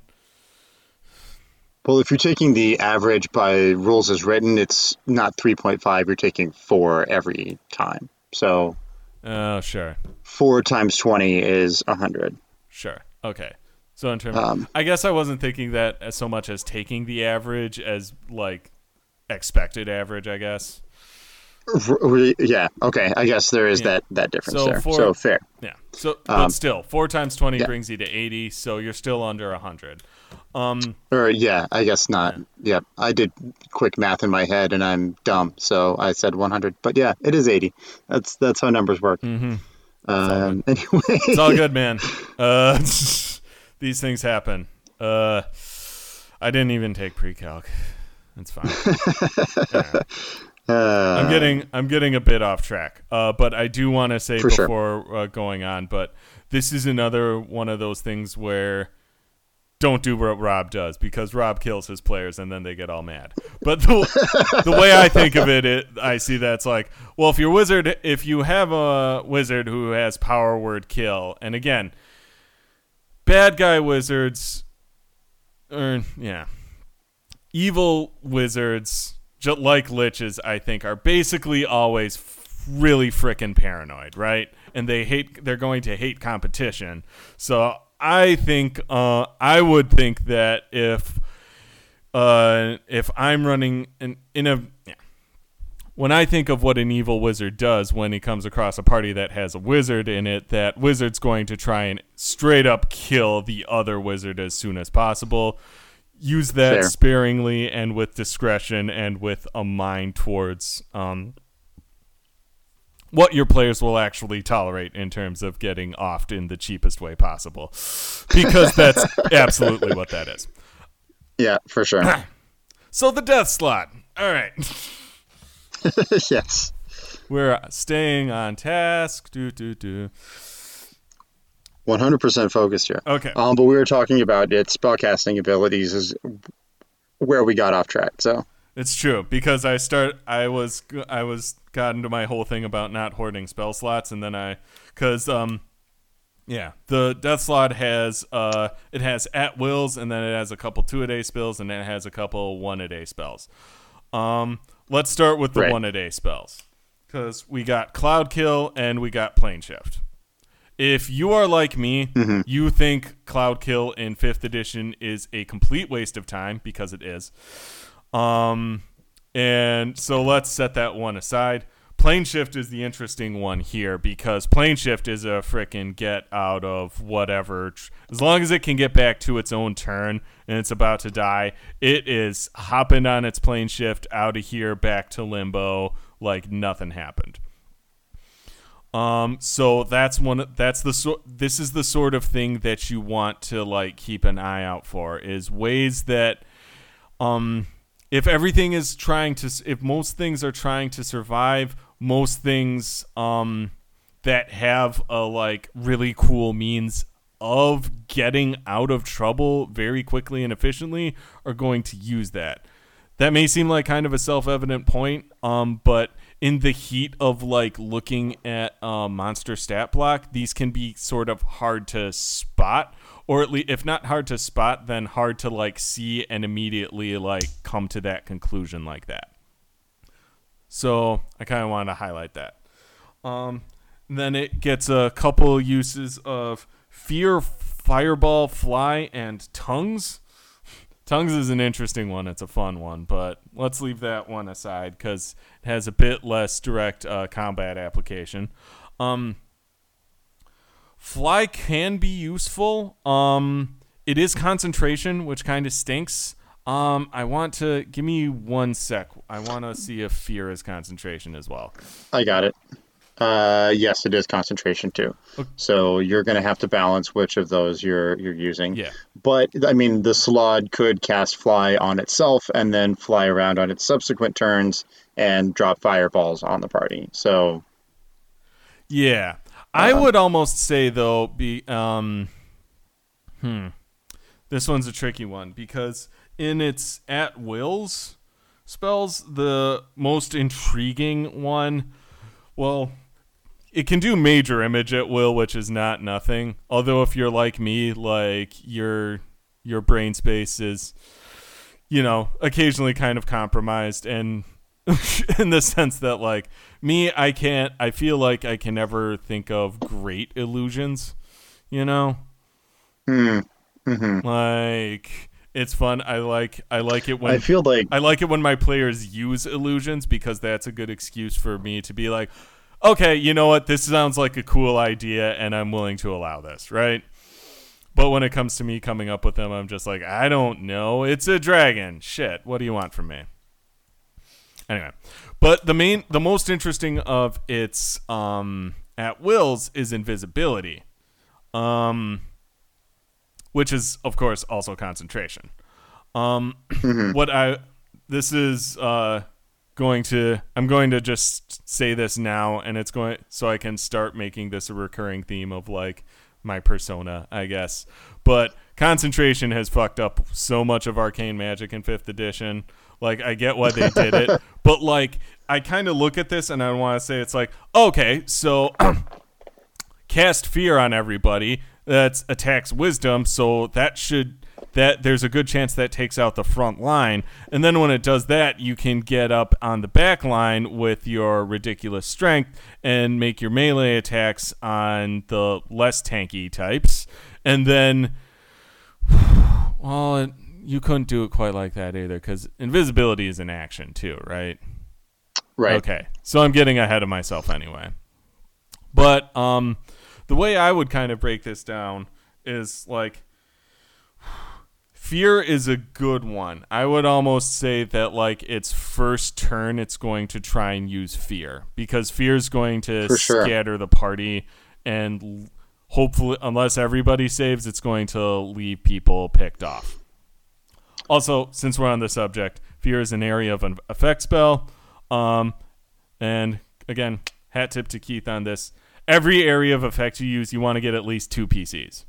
well, if you're taking the average by rules as written, it's not 3.5. You're taking four every time. So oh sure four times 20 is 100. Sure. Okay. So in terms, Um, I guess I wasn't thinking that as so much as taking the average as like expected average. I guess. Yeah. Okay. I guess there is Yeah. that that difference So there. for- so fair. Yeah. So, but Um, still, four times twenty yeah. brings you to eighty. So you're still under hundred. Um. Or yeah, I guess not. Yeah. I did quick math in my head and I'm dumb, so I said 100. But yeah, it is 80. That's that's how numbers work. Mm-hmm. Um, anyway, It's all good, man. Uh, these things happen. Uh, I didn't even take pre-calc. It's fine. Yeah. uh, I'm getting I'm getting a bit off track, uh, but I do want to say For sure. before uh, going on. But this is another one of those things where don't do what Rob does because Rob kills his players and then they get all mad. But the, the way I think of it, it, I see that's like, well, if you're wizard, if you have a wizard who has power word kill, and again, bad guy wizards, or yeah, evil wizards, just like liches, I think, are basically always really freaking paranoid, right? And they hate, they're going to hate competition. So I think, uh, I would think that if, uh, if I'm running in, in a, yeah, when I think of what an evil wizard does when he comes across a party that has a wizard in it, that wizard's going to try and straight up kill the other wizard as soon as possible. Use that Fair. sparingly and with discretion and with a mind towards um, what your players will actually tolerate in terms of getting offed in the cheapest way possible. Because that's absolutely what that is. yeah, for sure. So the death slaad. All right. yes. We're staying on task. Do do do. 100% focused here. Okay. Um, but we were talking about its spellcasting abilities is where we got off track. So It's true because I start. I was I was got into my whole thing about not hoarding spell slots, and then I because um yeah the death slaad has uh it has at wills, and then it has a couple two a day spells, and then it has a couple one a day spells. Um, let's start with the Right. one a day spells because we got cloud kill and we got plane shift. if you are like me, Mm-hmm. you think Cloud Kill in 5th edition is a complete waste of time because it is. Um and so let's set that one aside. Plane shift is the interesting one here because plane shift is a frickin' get out of whatever. As long as it can get back to its own turn and it's about to die, it is hopping on its plane shift out of here back to limbo like nothing happened. Um, so that's one. That's the sort. This is the sort of thing that you want to like keep an eye out for. Is ways that, um, if everything is trying to, if most things are trying to survive, most things, um, that have a like really cool means of getting out of trouble very quickly and efficiently are going to use that. That may seem like kind of a self-evident point, um, but in the heat of like looking at uh, monster stat block, these can be sort of hard to spot, or at least if not hard to spot, then hard to like see and immediately like come to that conclusion like that. So I kind of wanted to highlight that. Um, then it gets a couple uses of fear, fireball, fly, and tongues. Tongues is an interesting one. It's a fun one, but let's leave that one aside because it has a bit less direct uh, combat application. Um, fly can be useful. Um, it is concentration, which kind of stinks. Um, I want to give me one sec. I want to see if fear is concentration as well. I got it. Uh, yes, it is concentration too. Okay. So you're going to have to balance which of those you're you're using. Yeah. But I mean, the Slaad could cast Fly on itself and then fly around on its subsequent turns and drop fireballs on the party. So Yeah. I Uh-huh. would almost say though be um hmm. This one's a tricky one because in its at wills spells the most intriguing one well it can do major image at will which is not nothing although if you're like me like your your brain space is you know occasionally kind of compromised and in the sense that like me i can't i feel like i can never think of great illusions you know hmm, hmm like it's fun i like i like it when I feel like I like it when my players use illusions because that's a good excuse for me to be like, okay, you know what? This sounds like a cool idea and I'm willing to allow this, right? But when it comes to me coming up with them, I'm just like, I don't know. It's a dragon. Shit. What do you want from me? Anyway, but the main, the most interesting of its um, at wills is invisibility, um, which is of course also concentration. Um, what I this is uh, going to I'm going to just say this now, and it's going so I can start making this a recurring theme of like my persona, I guess. But concentration has fucked up so much of arcane magic in fifth edition. Like I get why they did it, but like I kind of look at this and I want to say it's like okay, so cast fear on everybody. That's attacks wisdom, so that should that there's a good chance that takes out the front line. And then when it does that, you can get up on the back line with your ridiculous strength and make your melee attacks on the less tanky types. And then well, it, you couldn't do it quite like that either cuz invisibility is an action too, right? right. Okay. So I'm getting ahead of myself anyway. But um the way I would kind of break this down is like fear is a good one. I would almost say that like its first turn it's going to try and use fear because fear is going to sure. scatter the party and l- hopefully unless everybody saves it's going to leave people picked off. Also, since we're on the subject, fear is an area of an effect spell. Um, and again, hat tip to Keith on this. Every area of effect you use, you want to get at least two PCs.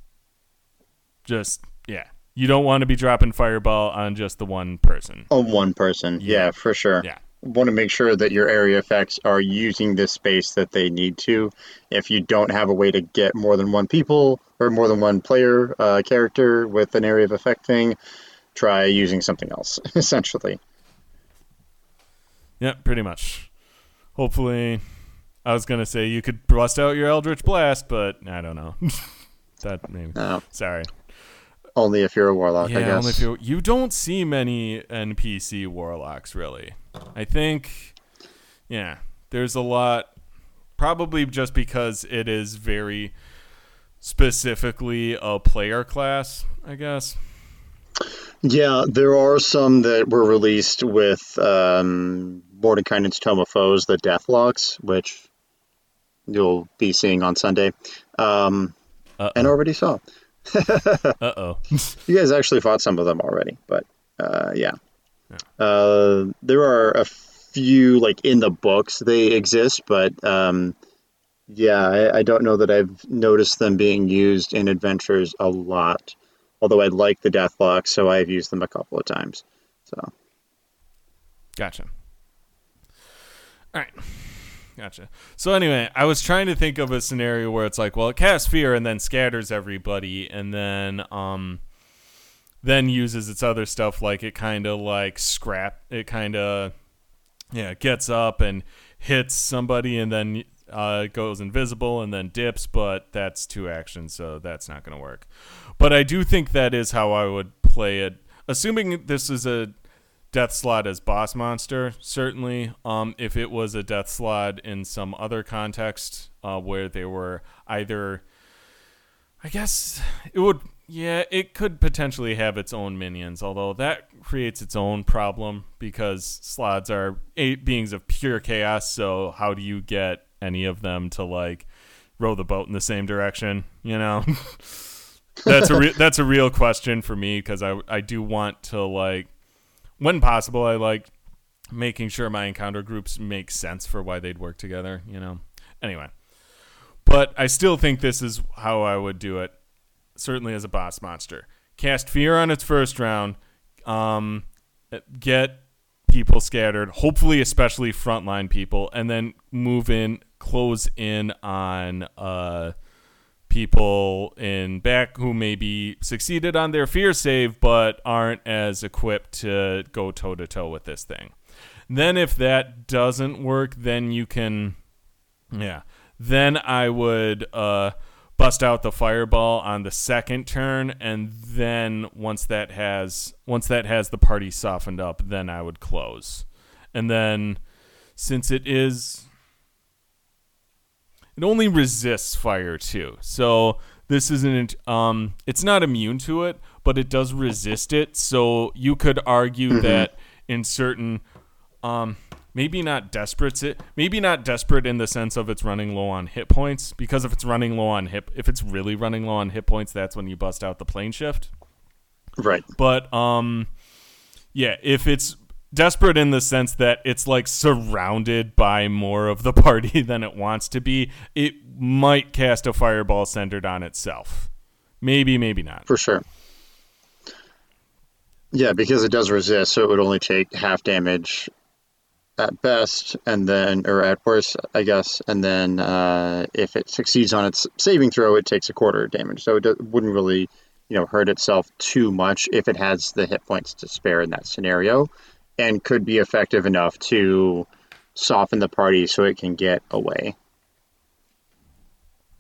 Just yeah, you don't want to be dropping fireball on just the one person. On one person. Yeah. Yeah, for sure. Yeah. Want to make sure that your area effects are using the space that they need to. If you don't have a way to get more than one people or more than one player uh, character with an area of effect thing, try using something else, essentially. Yeah, pretty much. Hopefully, I was gonna say you could bust out your Eldritch Blast, but I don't know. that maybe. No. Oh. Sorry. Only if you're a warlock, I Yeah, guess. only if you you don't see many NPC warlocks really. I think, yeah, there's a lot. Probably just because it is very specifically a player class, I guess. Yeah, there are some that were released with um, Mordenkainen's Tome of Foes, the Deathlocks, which you'll be seeing on Sunday, um, Uh and already saw. uh oh. You guys actually fought some of them already, but uh, yeah. Uh, there are a few like in the books they exist, but um, yeah, I, I don't know that I've noticed them being used in adventures a lot. Although I like the Deathlock, so I've used them a couple of times. So Gotcha. All right. Gotcha. So anyway, I was trying to think of a scenario where it's like, well, it casts fear and then scatters everybody, and then um, then uses its other stuff like it kind of like scrap. It kind of yeah gets up and hits somebody, and then uh, goes invisible and then dips. But that's two actions, so that's not going to work. But I do think that is how I would play it, assuming this is a death slaad as boss monster certainly um if it was a death slaad in some other context uh where they were either i guess it would yeah it could potentially have its own minions although that creates its own problem because slaads are beings of pure chaos so how do you get any of them to like row the boat in the same direction you know that's a re- that's a real question for me because I I do want to like when possible I like making sure my encounter groups make sense for why they'd work together, you know. Anyway, but I still think this is how I would do it. Certainly as a boss monster, cast fear on its first round, um, get people scattered, hopefully especially frontline people, and then move in, close in on uh people in back who maybe succeeded on their fear save but aren't as equipped to go toe to toe with this thing. Then if that doesn't work, then you can yeah. Then I would uh bust out the fireball on the second turn and then once that has once that has the party softened up, then I would close. And then since it is it only resists fire too. So this isn't um it's not immune to it, but it does resist it. So you could argue that in certain um maybe not desperate it maybe not desperate in the sense of it's running low on hit points because if it's running low on hit if it's really running low on hit points that's when you bust out the plane shift right, but um yeah if it's desperate in the sense that it's like surrounded by more of the party than it wants to be it might cast a fireball centered on itself maybe maybe not for sure. Yeah, because it does resist, so it would only take half damage at best, and then, or at worst, I guess, and then uh, if it succeeds on its saving throw, it takes a quarter damage. So it do- wouldn't really, you know, hurt itself too much if it has the hit points to spare in that scenario, and could be effective enough to soften the party so it can get away.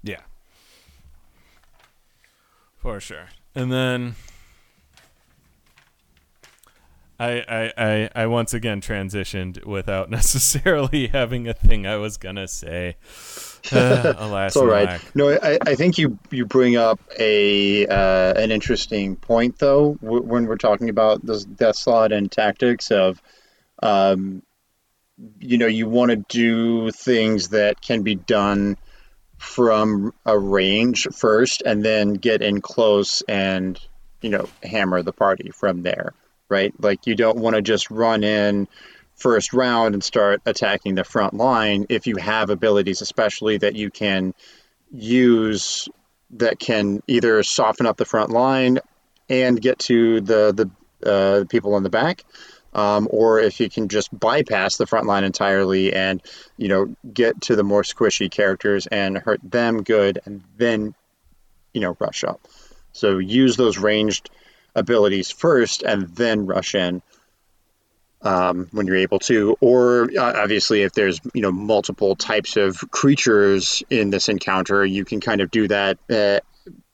Yeah. For sure. And then I, I, I, I once again transitioned without necessarily having a thing I was gonna say. Alas, It's all right. No, I, I think you you bring up a uh, an interesting point though w- when we're talking about this death slaad and tactics of, um, you know, you want to do things that can be done from a range first, and then get in close and you know hammer the party from there, right? Like you don't want to just run in first round and start attacking the front line if you have abilities especially that you can use that can either soften up the front line and get to the the uh, people in the back um, or if you can just bypass the front line entirely and you know get to the more squishy characters and hurt them good and then you know rush up. So use those ranged abilities first and then rush in um, when you're able to, or uh, obviously if there's you know multiple types of creatures in this encounter, you can kind of do that. Uh,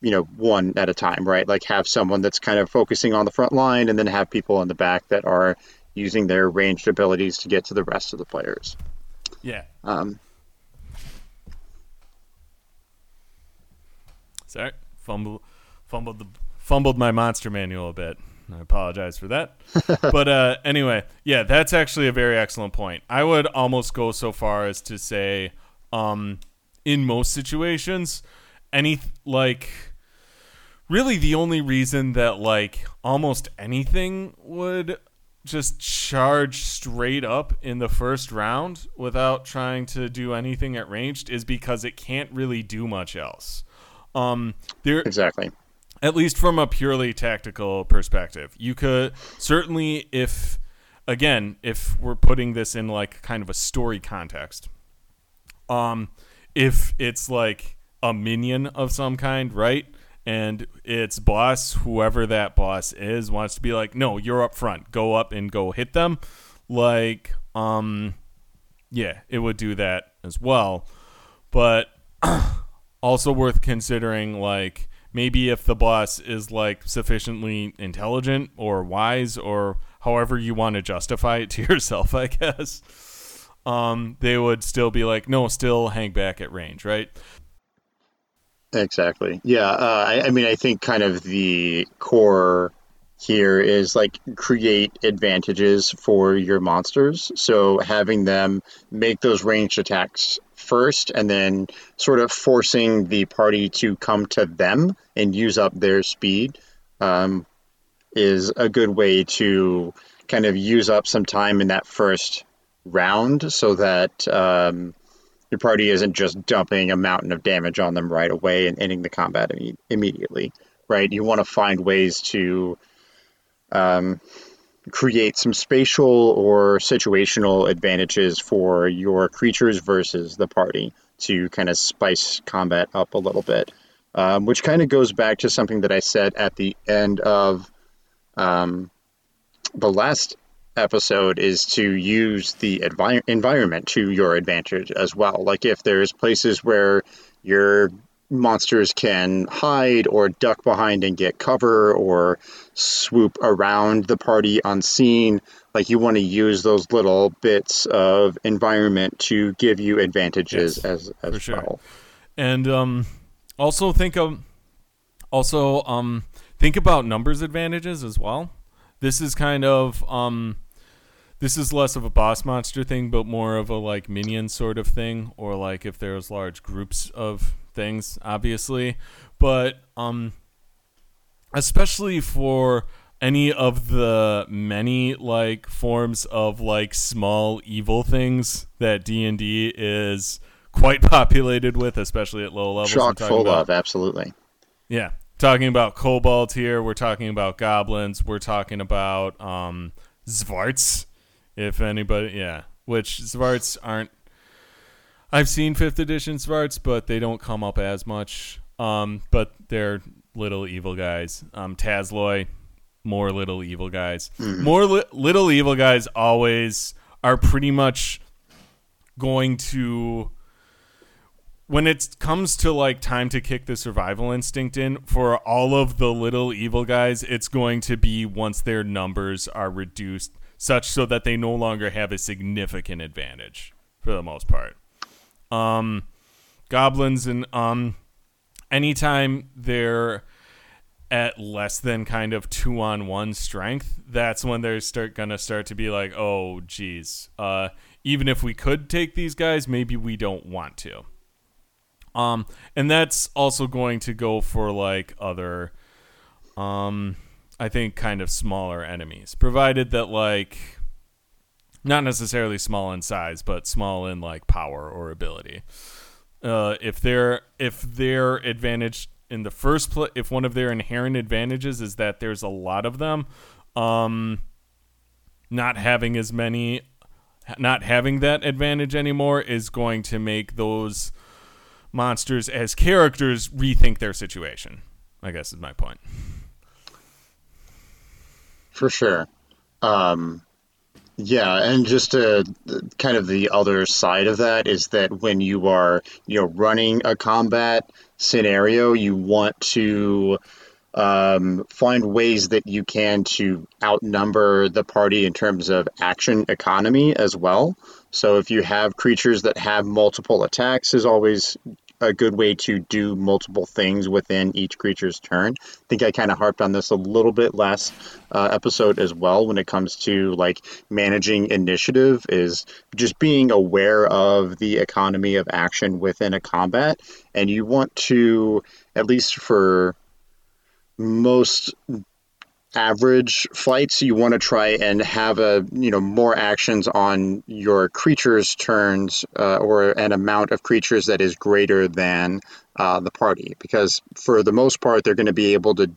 you know, one at a time, right? Like have someone that's kind of focusing on the front line, and then have people in the back that are using their ranged abilities to get to the rest of the players. Yeah. Um, Sorry, fumble, fumbled the fumbled my monster manual a bit. I apologize for that. but uh, anyway, yeah, that's actually a very excellent point. I would almost go so far as to say, um, in most situations, any like really the only reason that like almost anything would just charge straight up in the first round without trying to do anything at ranged is because it can't really do much else. Um, there exactly. At least from a purely tactical perspective, you could certainly, if again, if we're putting this in like kind of a story context, um, if it's like a minion of some kind, right? And its boss, whoever that boss is, wants to be like, no, you're up front. Go up and go hit them. Like, um, yeah, it would do that as well. But also worth considering, like, maybe if the boss is like sufficiently intelligent or wise or however you want to justify it to yourself, I guess. Um, they would still be like, no, still hang back at range, right? Exactly. Yeah. Uh, I, I, mean, I think kind of the core here is like create advantages for your monsters. So having them make those ranged attacks first and then sort of forcing the party to come to them and use up their speed um, is a good way to kind of use up some time in that first round so that. Um, your party isn't just dumping a mountain of damage on them right away and ending the combat Im- immediately, right? You want to find ways to um, create some spatial or situational advantages for your creatures versus the party to kind of spice combat up a little bit, um, which kind of goes back to something that I said at the end of um, the last episode is to use the envi- environment to your advantage as well. Like if there's places where your monsters can hide or duck behind and get cover or swoop around the party unseen, like you want to use those little bits of environment to give you advantages yes, as as sure. well. And um, also think of also um, think about numbers advantages as well. This is kind of um, this is less of a boss monster thing, but more of a like minion sort of thing, or like if there's large groups of things, obviously. But um, especially for any of the many like forms of like small evil things that D and D is quite populated with, especially at low levels. Chock full about, of, absolutely. Yeah, talking about kobold here. We're talking about goblins. We're talking about um, Xvarts if anybody, yeah, which Xvarts aren't. I've seen fifth edition Xvarts, but they don't come up as much. Um, but they're little evil guys. Um, more little evil guys. Mm. More li- little evil guys always are pretty much going to when it comes to like time to kick the survival instinct in for all of the little evil guys it's going to be once their numbers are reduced such so that they no longer have a significant advantage for the most part. Um, goblins and um, anytime they're at less than kind of two on one strength, that's when they're start gonna start to be like, oh, geez, uh, even if we could take these guys, maybe we don't want to. Um, and that's also going to go for like other, um, I think, kind of smaller enemies, provided that like not necessarily small in size, but small in like power or ability. Uh, if they're if their advantage in the first place, if one of their inherent advantages is that there's a lot of them, um, not having as many, not having that advantage anymore is going to make those monsters as characters rethink their situation. I guess is my point. For sure. Um, Yeah, and just to kind of the other side of that is that when you are, you know, running a combat scenario, you want to um, find ways that you can to outnumber the party in terms of action economy as well. So if you have creatures that have multiple attacks, is always a good way to do multiple things within each creature's turn. I think I kind of harped on this a little bit last uh, episode as well when it comes to like managing initiative is just being aware of the economy of action within a combat and you want to at least for most average fights, you want to try and have a you know more actions on your creatures' turns uh, or an amount of creatures that is greater than uh, the party, because for the most part they're going to be able to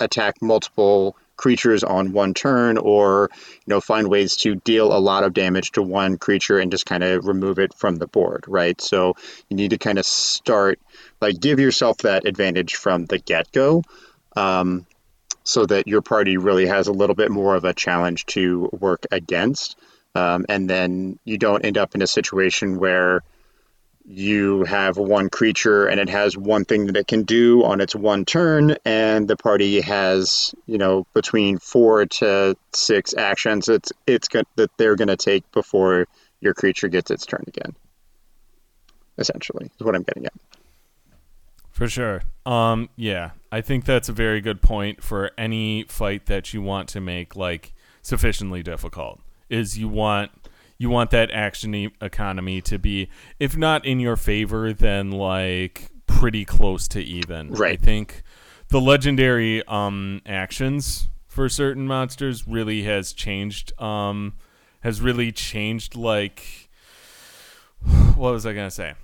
attack multiple creatures on one turn or you know find ways to deal a lot of damage to one creature and just kind of remove it from the board right? So you need to kind of start like give yourself that advantage from the get-go. Um, so that your party really has a little bit more of a challenge to work against. Um, and then you don't end up in a situation where you have one creature and it has one thing that it can do on its one turn, and the party has, you know, between four to six actions it's it's that they're going to take before your creature gets its turn again. Essentially, is what I'm getting at. For sure. Um, yeah, I think that's a very good point for any fight that you want to make like sufficiently difficult. Is you want you want that action e- economy to be, if not in your favor, then like pretty close to even. Right. I think the legendary um actions for certain monsters really has changed. Um, has really changed. Like, what was I gonna say?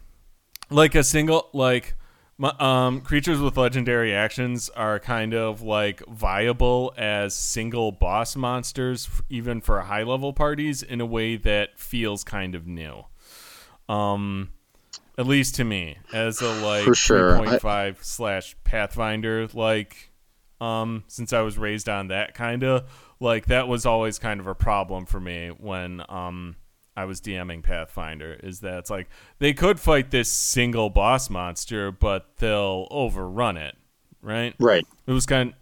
Like a single like um, creatures with legendary actions are kind of like viable as single boss monsters, even for high level parties, in a way that feels kind of new. Um, at least to me, as a like For sure. 3.5 slash Pathfinder, like, um, since I was raised on that kind of like that was always kind of a problem for me when um I was DMing Pathfinder is that it's like they could fight this single boss monster, but they'll overrun it, right? Right. It was kind.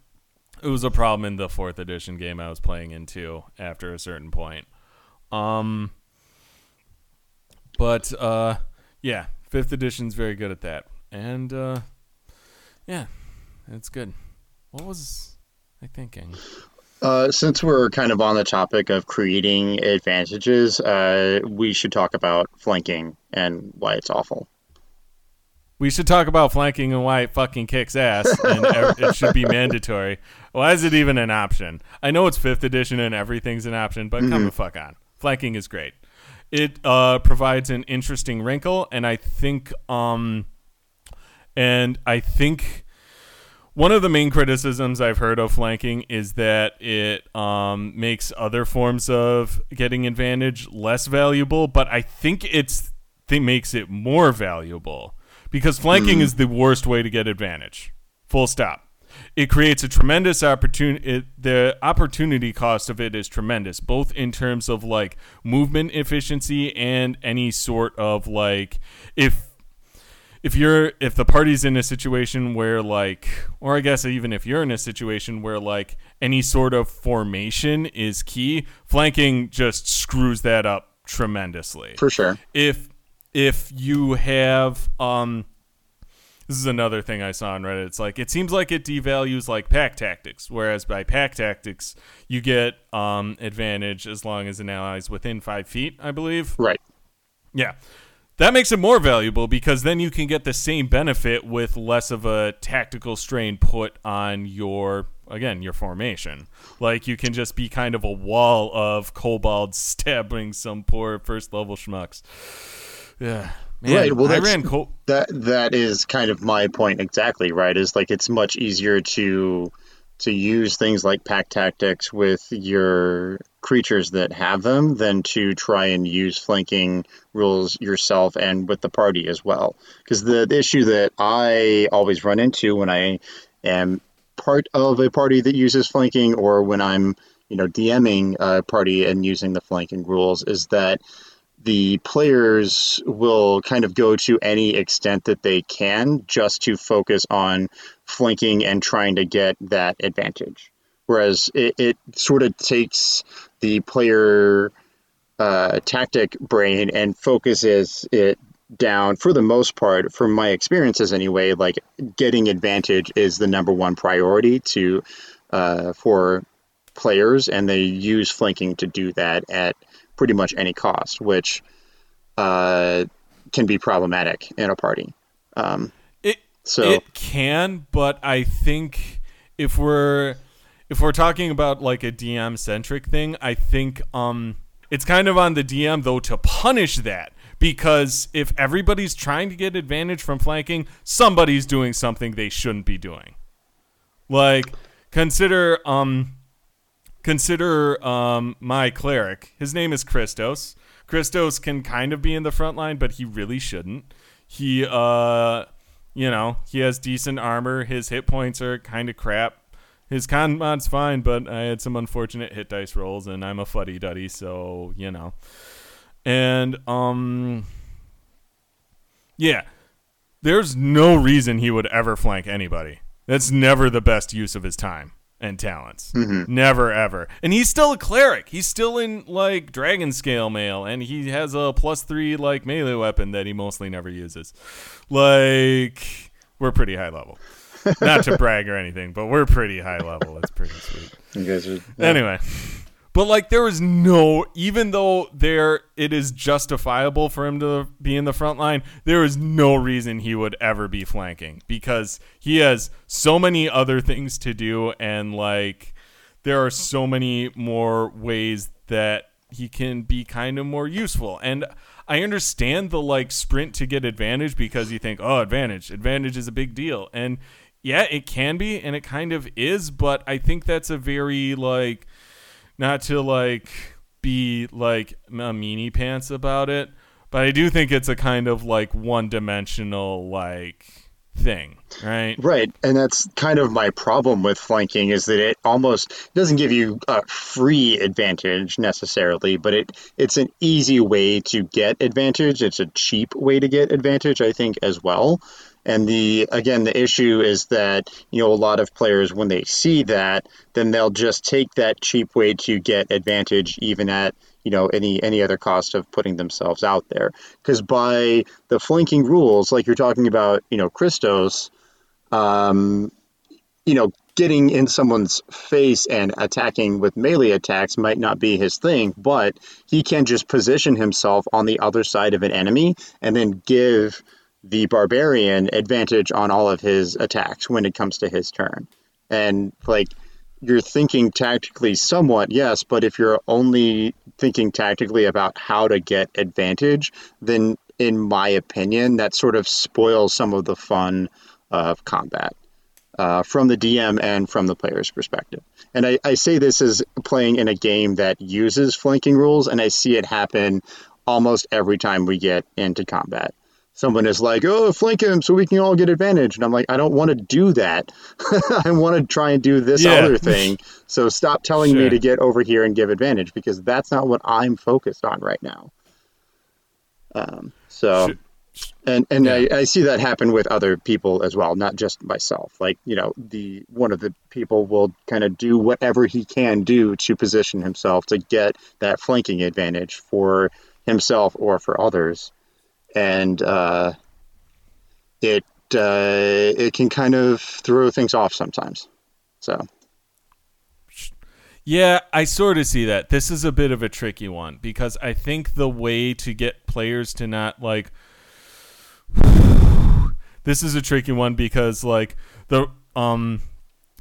Of, It was a problem in the fourth edition game I was playing into after a certain point. Um, but uh, yeah, fifth edition's very good at that, and uh, yeah, it's good. What was I thinking? Uh, since we're kind of on the topic of creating advantages, uh, we should talk about flanking and why it's awful. We should talk about flanking and why it fucking kicks ass, and it should be mandatory. Why is it even an option? I know it's fifth edition and everything's an option, but come the fuck on. Flanking is great. It uh, provides an interesting wrinkle, and I think, um, and I think one of the main criticisms I've heard of flanking is that it um, makes other forms of getting advantage less valuable, but I think it's it makes it more valuable because flanking is the worst way to get advantage. Full stop. It creates a tremendous opportunity. The opportunity cost of it is tremendous, both in terms of like movement efficiency and any sort of like if if you're if the party's in a situation where like or i guess even if you're in a situation where like any sort of formation is key flanking just screws that up tremendously For sure. if if you have um this is another thing I saw on Reddit. It's like it seems like it devalues like pack tactics, whereas by pack tactics you get um advantage as long as an ally is within five feet, I believe. Right. Yeah. That makes it more valuable because then you can get the same benefit with less of a tactical strain put on your again, your formation. Like you can just be kind of a wall of kobolds stabbing some poor first level schmucks. Yeah. Man, Right, well, I that's- ran col- That that is kind of my point exactly, right? Is like it's much easier to to use things like pack tactics with your creatures that have them than to try and use flanking rules yourself and with the party as well. Because the, the issue that I always run into when I am part of a party that uses flanking or when I'm you know, DMing a party and using the flanking rules is that the players will kind of go to any extent that they can just to focus on flanking and trying to get that advantage. Whereas it, it sort of takes the player uh, tactic brain and focuses it down for the most part from my experiences anyway like getting advantage is the number one priority to uh, for players and they use flanking to do that at pretty much any cost which uh, can be problematic in a party um, it so it can but i think if we're if we're talking about like a dm centric thing i think um it's kind of on the dm though to punish that because if everybody's trying to get advantage from flanking, somebody's doing something they shouldn't be doing. Like consider um consider um my cleric. His name is Christos. Christos can kind of be in the front line, but he really shouldn't. He uh you know, he has decent armor. His hit points are kind of crap. His con mod's fine, but I had some unfortunate hit dice rolls, and I'm a fuddy duddy, so you know. And um yeah, there's no reason he would ever flank anybody. That's never the best use of his time and talents. Mm-hmm. Never ever. And he's still a cleric. He's still in like dragon scale mail and he has a plus 3 like melee weapon that he mostly never uses. Like we're pretty high level. Not to brag or anything, but we're pretty high level. It's pretty sweet. You guys are yeah. Anyway, but like there was no even though there it is justifiable for him to be in the front line, there is no reason he would ever be flanking because he has so many other things to do and like there are so many more ways that he can be kind of more useful. And I understand the like sprint to get advantage because you think, "Oh, advantage. Advantage is a big deal." And yeah, it can be and it kind of is, but I think that's a very like not to like be like a meanie pants about it, but I do think it's a kind of like one dimensional like thing, right? Right, and that's kind of my problem with flanking is that it almost doesn't give you a free advantage necessarily, but it it's an easy way to get advantage. It's a cheap way to get advantage, I think, as well. And the again, the issue is that you know a lot of players when they see that, then they'll just take that cheap way to get advantage, even at you know any any other cost of putting themselves out there. Because by the flanking rules, like you're talking about, you know, Christos, um, you know, getting in someone's face and attacking with melee attacks might not be his thing, but he can just position himself on the other side of an enemy and then give the barbarian advantage on all of his attacks when it comes to his turn. And like you're thinking tactically somewhat, yes, but if you're only thinking tactically about how to get advantage, then in my opinion, that sort of spoils some of the fun of combat. Uh, from the DM and from the player's perspective. And I, I say this as playing in a game that uses flanking rules, and I see it happen almost every time we get into combat someone is like, "Oh, flank him so we can all get advantage," and I'm like, "I don't want to do that. I want to try and do this yeah. other thing. So stop telling sure. me to get over here and give advantage because that's not what I'm focused on right now." Um, so. And and yeah. I, I see that happen with other people as well, not just myself. Like you know, the one of the people will kind of do whatever he can do to position himself to get that flanking advantage for himself or for others and uh, it uh, it can kind of throw things off sometimes. So. Yeah, I sort of see that. This is a bit of a tricky one because I think the way to get players to not like this is a tricky one because like the um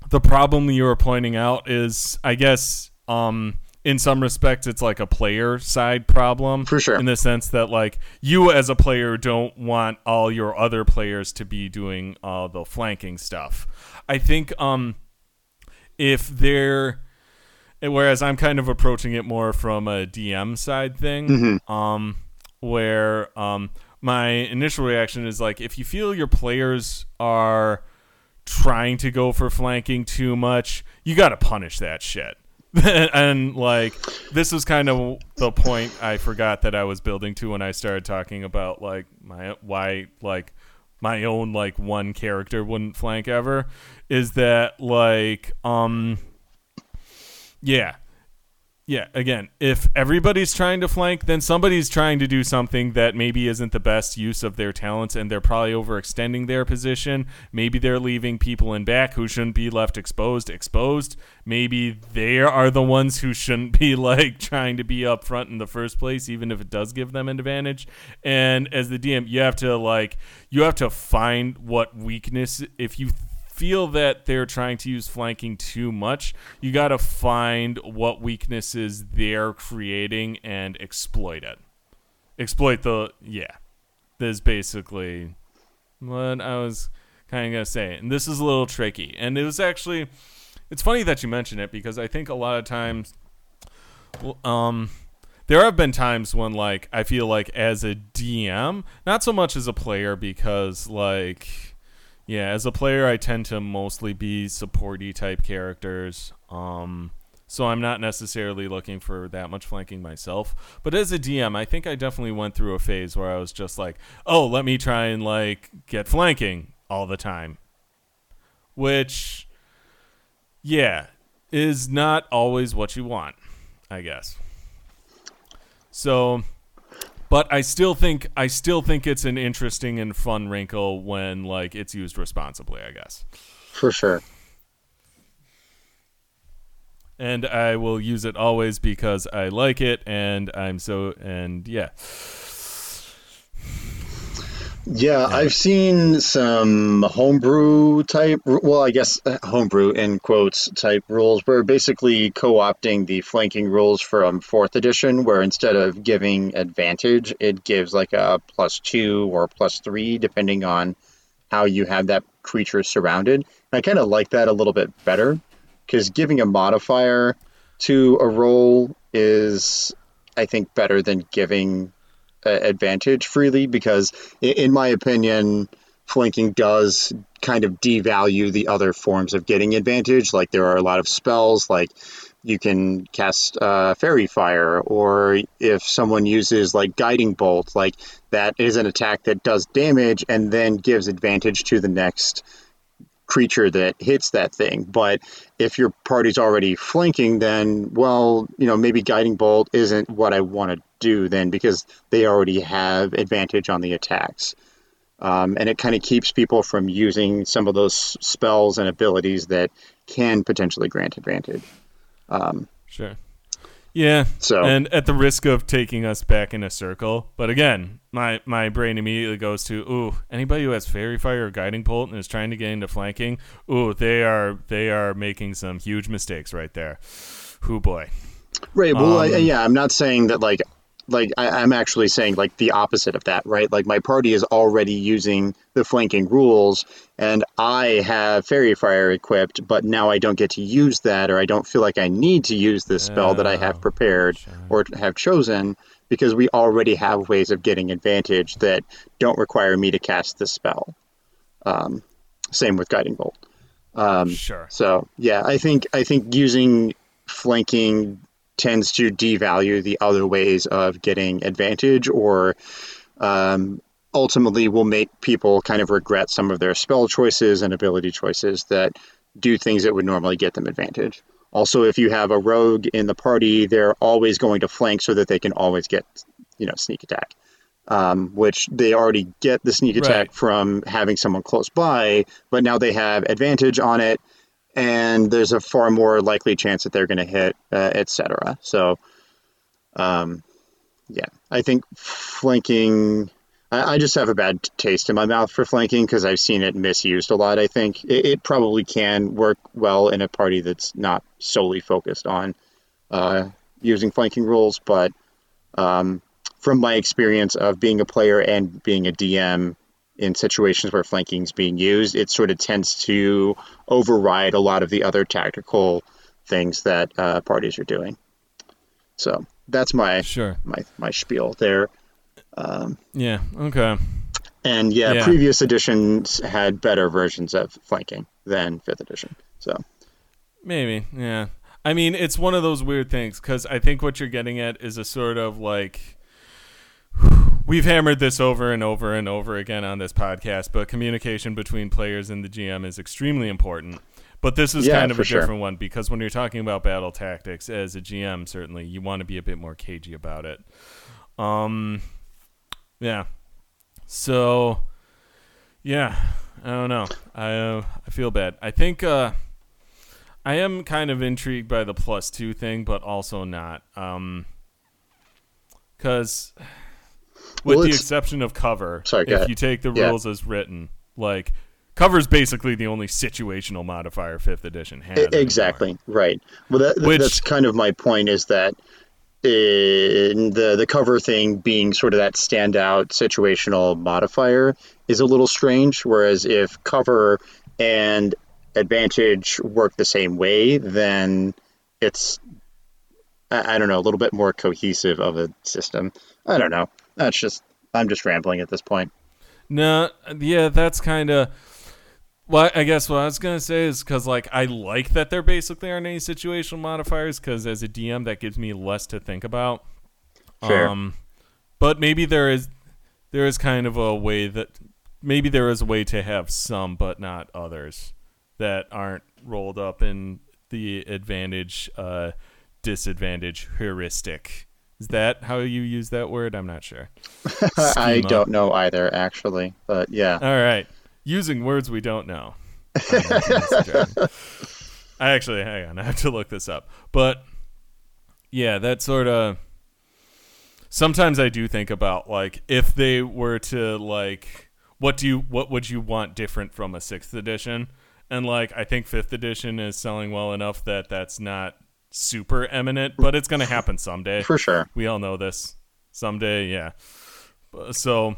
the problem you were pointing out is I guess um in some respects it's like a player side problem for sure. in the sense that like you as a player don't want all your other players to be doing all the flanking stuff. I think um if they're whereas i'm kind of approaching it more from a dm side thing mm-hmm. um where um my initial reaction is like if you feel your players are trying to go for flanking too much you got to punish that shit and like this was kind of the point I forgot that I was building to when I started talking about like my why like my own like one character wouldn't flank ever is that like um yeah yeah, again, if everybody's trying to flank, then somebody's trying to do something that maybe isn't the best use of their talents and they're probably overextending their position. Maybe they're leaving people in back who shouldn't be left exposed exposed. Maybe they are the ones who shouldn't be like trying to be up front in the first place even if it does give them an advantage. And as the DM, you have to like you have to find what weakness if you feel that they're trying to use flanking too much, you got to find what weaknesses they're creating and exploit it. Exploit the yeah. This is basically what I was kind of gonna say, and this is a little tricky. And it was actually, it's funny that you mention it because I think a lot of times, um, there have been times when like I feel like as a DM, not so much as a player because like yeah, as a player, I tend to mostly be supporty type characters. Um, so I'm not necessarily looking for that much flanking myself. But as a DM, I think I definitely went through a phase where I was just like, "Oh, let me try and like get flanking all the time," which, yeah, is not always what you want, I guess. So but I still think I still think it's an interesting and fun wrinkle when like it's used responsibly, I guess. For sure. And I will use it always because I like it and I'm so and yeah. Yeah, I've seen some homebrew type, well, I guess uh, homebrew in quotes type rules where basically co opting the flanking rules from fourth edition, where instead of giving advantage, it gives like a plus two or plus three, depending on how you have that creature surrounded. And I kind of like that a little bit better because giving a modifier to a roll is, I think, better than giving advantage freely because, in my opinion, flanking does kind of devalue the other forms of getting advantage. Like there are a lot of spells, like you can cast uh, Faerie Fire, or if someone uses like Guiding Bolt, like that is an attack that does damage and then gives advantage to the next creature that hits that thing. But if your party's already flanking, then, well, you know, maybe Guiding Bolt isn't what I want to do then because they already have advantage on the attacks. Um, and it kind of keeps people from using some of those spells and abilities that can potentially grant advantage. Um, sure. Yeah. So and at the risk of taking us back in a circle, but again, my my brain immediately goes to ooh, anybody who has Faerie Fire or Guiding Bolt and is trying to get into flanking, ooh, they are they are making some huge mistakes right there. Who boy. Right. Well, um, I, yeah, I'm not saying that like like I, am actually saying like the opposite of that, right? Like my party is already using the flanking rules, and I have Faerie Fire equipped, but now I don't get to use that, or I don't feel like I need to use this spell oh, that I have oh, prepared sure. or have chosen because we already have ways of getting advantage that don't require me to cast the spell. Um, same with Guiding Bolt. Um, sure. So yeah, I think I think using flanking tends to devalue the other ways of getting advantage or um, ultimately will make people kind of regret some of their spell choices and ability choices that do things that would normally get them advantage. Also, if you have a rogue in the party, they're always going to flank so that they can always get, you know, sneak attack, um, which they already get the sneak attack right. from having someone close by, but now they have advantage on it and there's a far more likely chance that they're going to hit, uh, etc. So, um, yeah, I think flanking. I, I, just have a bad taste in my mouth for flanking because I've seen it misused a lot. I think it, it, probably can work well in a party that's not solely focused on uh, using flanking rules, but um, from my experience of being a player and being a DM, in situations where flanking is being used, it sort of tends to override a lot of the other tactical things that uh, parties are doing. So that's my sure my my spiel there. Um, yeah. Okay. And yeah, yeah, previous editions had better versions of flanking than fifth edition. So maybe, yeah. I mean, it's one of those weird things because I think what you're getting at is a sort of like we've hammered this over and over and over again on this podcast, but communication between players and the GM is extremely important. But this is Yeah, kind of a sure. different one because when you're talking about battle tactics as a GM, certainly you want to be a bit more cagey about it. Um, yeah. So, yeah, I don't know. I uh, I feel bad. I think uh, I am kind of intrigued by the plus two thing, but also not. Um, because with Well, the exception of cover, Sorry, if you take the Yeah. rules as written, like cover is basically the only situational modifier fifth edition has. E- anymore. Exactly right. Well, that, Which- that's kind of my point. Is that uh, in the the cover thing being sort of that standout situational modifier is a little strange. Whereas if cover and advantage work the same way, then it's I, I don't know a little bit more cohesive of a system. I don't know. That's just I'm just rambling at this point. No, yeah, that's kind of. Well, I guess what I was gonna say is because like I like that there basically aren't any situational modifiers because as a DM that gives me less to think about. Fair. Um, but maybe there is there is kind of a way that maybe there is a way to have some but not others that aren't rolled up in the advantage uh, disadvantage heuristic. Is that how you use that word? I'm not sure. I don't know either, actually. But yeah. All right. Using words we don't know. on Dungeons and Dragons. I actually, hang on. I have to look this up. But yeah, that sort of. Sometimes I do think about like if they were to like, what do you, what would you want different from a sixth edition? And like, I think fifth edition is selling well enough that that's not super eminent, but it's going to happen someday. For sure. We all know this. Someday, yeah. So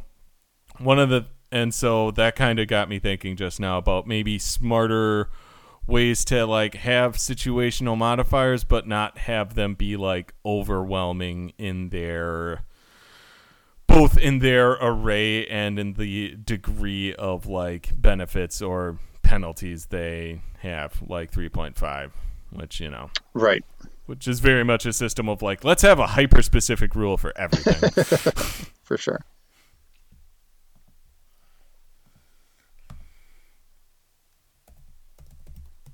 one of the and so that kind of got me thinking just now about maybe smarter ways to like have situational modifiers but not have them be like overwhelming in their both in their array and in the degree of like benefits or penalties they have like 3.5 which you know Right. which is very much a system of like let's have a hyper specific rule for everything For sure.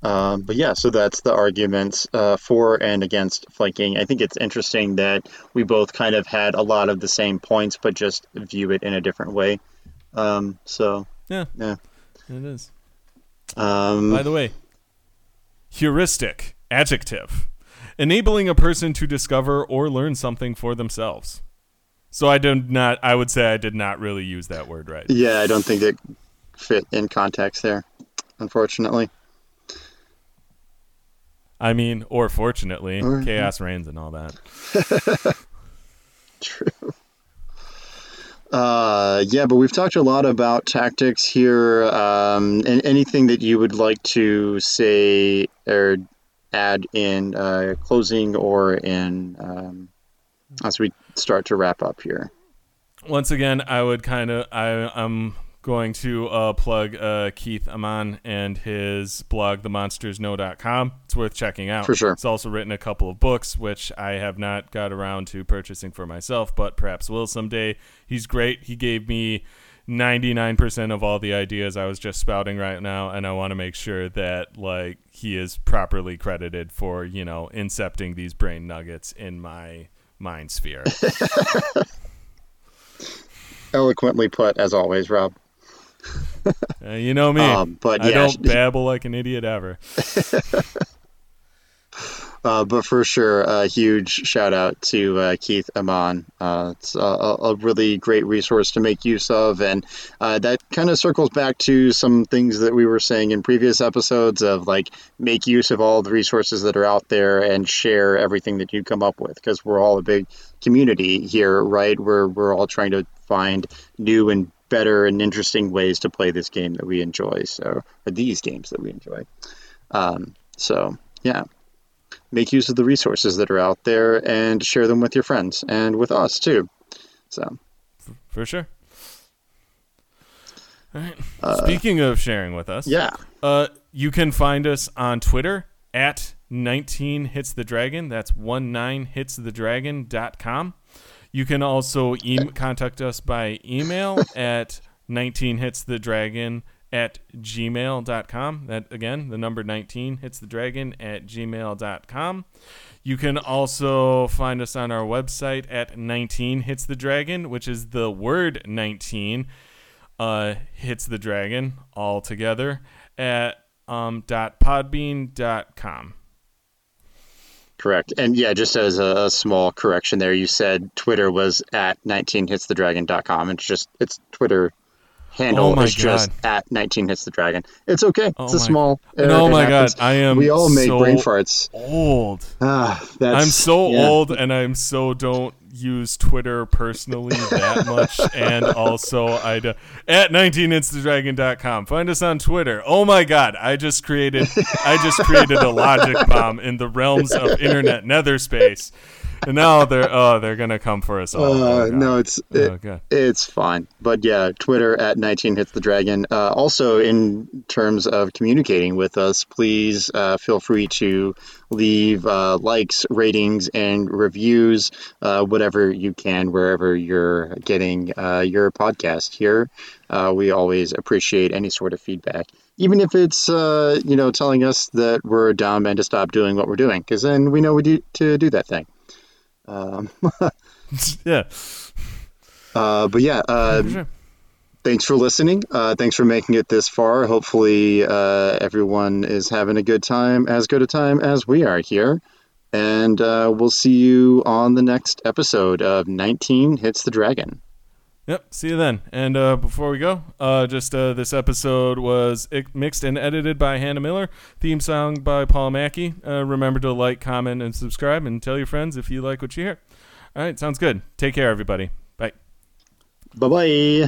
Um, but yeah, so that's the arguments uh, for and against flanking. I think it's interesting that we both kind of had a lot of the same points, but just view it in a different way. Um, so yeah yeah. it is Um, By the way, heuristic, adjective, enabling a person to discover or learn something for themselves. So I did not. I would say I did not really use that word right. yeah, I don't think it fit in context there, unfortunately. I mean, or fortunately, Or- chaos reigns and all that. True. Uh, yeah, but we've talked a lot about tactics here. Um, and anything that you would like to say or add in uh, closing or in um, as we start to wrap up here. Once again, I would kind of. I I'm going to uh, plug uh, Keith Ammann and his blog, themonstersknow.com. It's worth checking out. For sure. It's also written a couple of books, which I have not got around to purchasing for myself, but perhaps will someday. He's great. He gave me 99% of all the ideas I was just spouting right now, and I want to make sure that like he is properly credited for you know incepting these brain nuggets in my mind sphere. Eloquently put, as always, Rob. Uh, you know me. Um, but I yeah, don't babble like an idiot ever. Uh, but for sure, a huge shout out to uh, Keith Ammann. Uh, it's a, a a really great resource to make use of, and uh, that kind of circles back to some things that we were saying in previous episodes of like make use of all the resources that are out there and share everything that you come up with because we're all a big community here, right? We're we're all trying to find new and better and interesting ways to play this game that we enjoy. So, or these games that we enjoy. Um, so, yeah make use of the resources that are out there and share them with your friends and with us too. So, For sure. All right. Speaking of sharing with us, yeah, uh, you can find us on Twitter at 19 hits the dragon. That's 19hitsthedragon.com. You can also e- contact us by email at 19hitsthedragon at gmail.com. That again, the number 19 hits the dragon at gmail.com. You can also find us on our website at 19 hits the dragon, which is the word 19 uh, hits the dragon all together at um, dot podbean.com. Correct. And yeah, just as a, a, small correction there, you said Twitter was at 19hitsthedragon.com. It's just, it's Twitter handle Oh is just at 19 hits the dragon. It's okay. Oh it's a small. Error. oh my happens. God, I am We all make so brain farts. Old. Ah, that's, I'm so yeah. old and I'm so don't use Twitter personally that much. and also, I do, at 19instadragon.com. Find us on Twitter. Oh my God, I just created I just created a logic bomb in the realms of internet nether space. And now they're oh they're gonna come for us all. Uh, Oh, no, it's it, Oh, it's fine. But yeah, Twitter at 19 hits the dragon. Uh, also, in terms of communicating with us, please uh, feel free to leave uh, likes, ratings, and reviews, uh, whatever you can, wherever you're getting uh, your podcast here. Uh, we always appreciate any sort of feedback, even if it's uh, you know telling us that we're dumb and to stop doing what we're doing, because then we know we do to do that thing. Um, yeah. uh, but yeah, uh, For sure. thanks for listening. Uh, thanks for making it this far. Hopefully, uh, everyone is having a good time, as good a time as we are here. And uh, we'll see you on the next episode of 19 Hits the Dragon. Yep. See you then. And uh, before we go, uh, just uh, this episode was mixed and edited by Hannah Miller. Theme song by Paul Mackey. Uh, remember to like, comment, and subscribe, and tell your friends if you like what you hear. All right. Sounds good. Take care, everybody. Bye. Bye bye.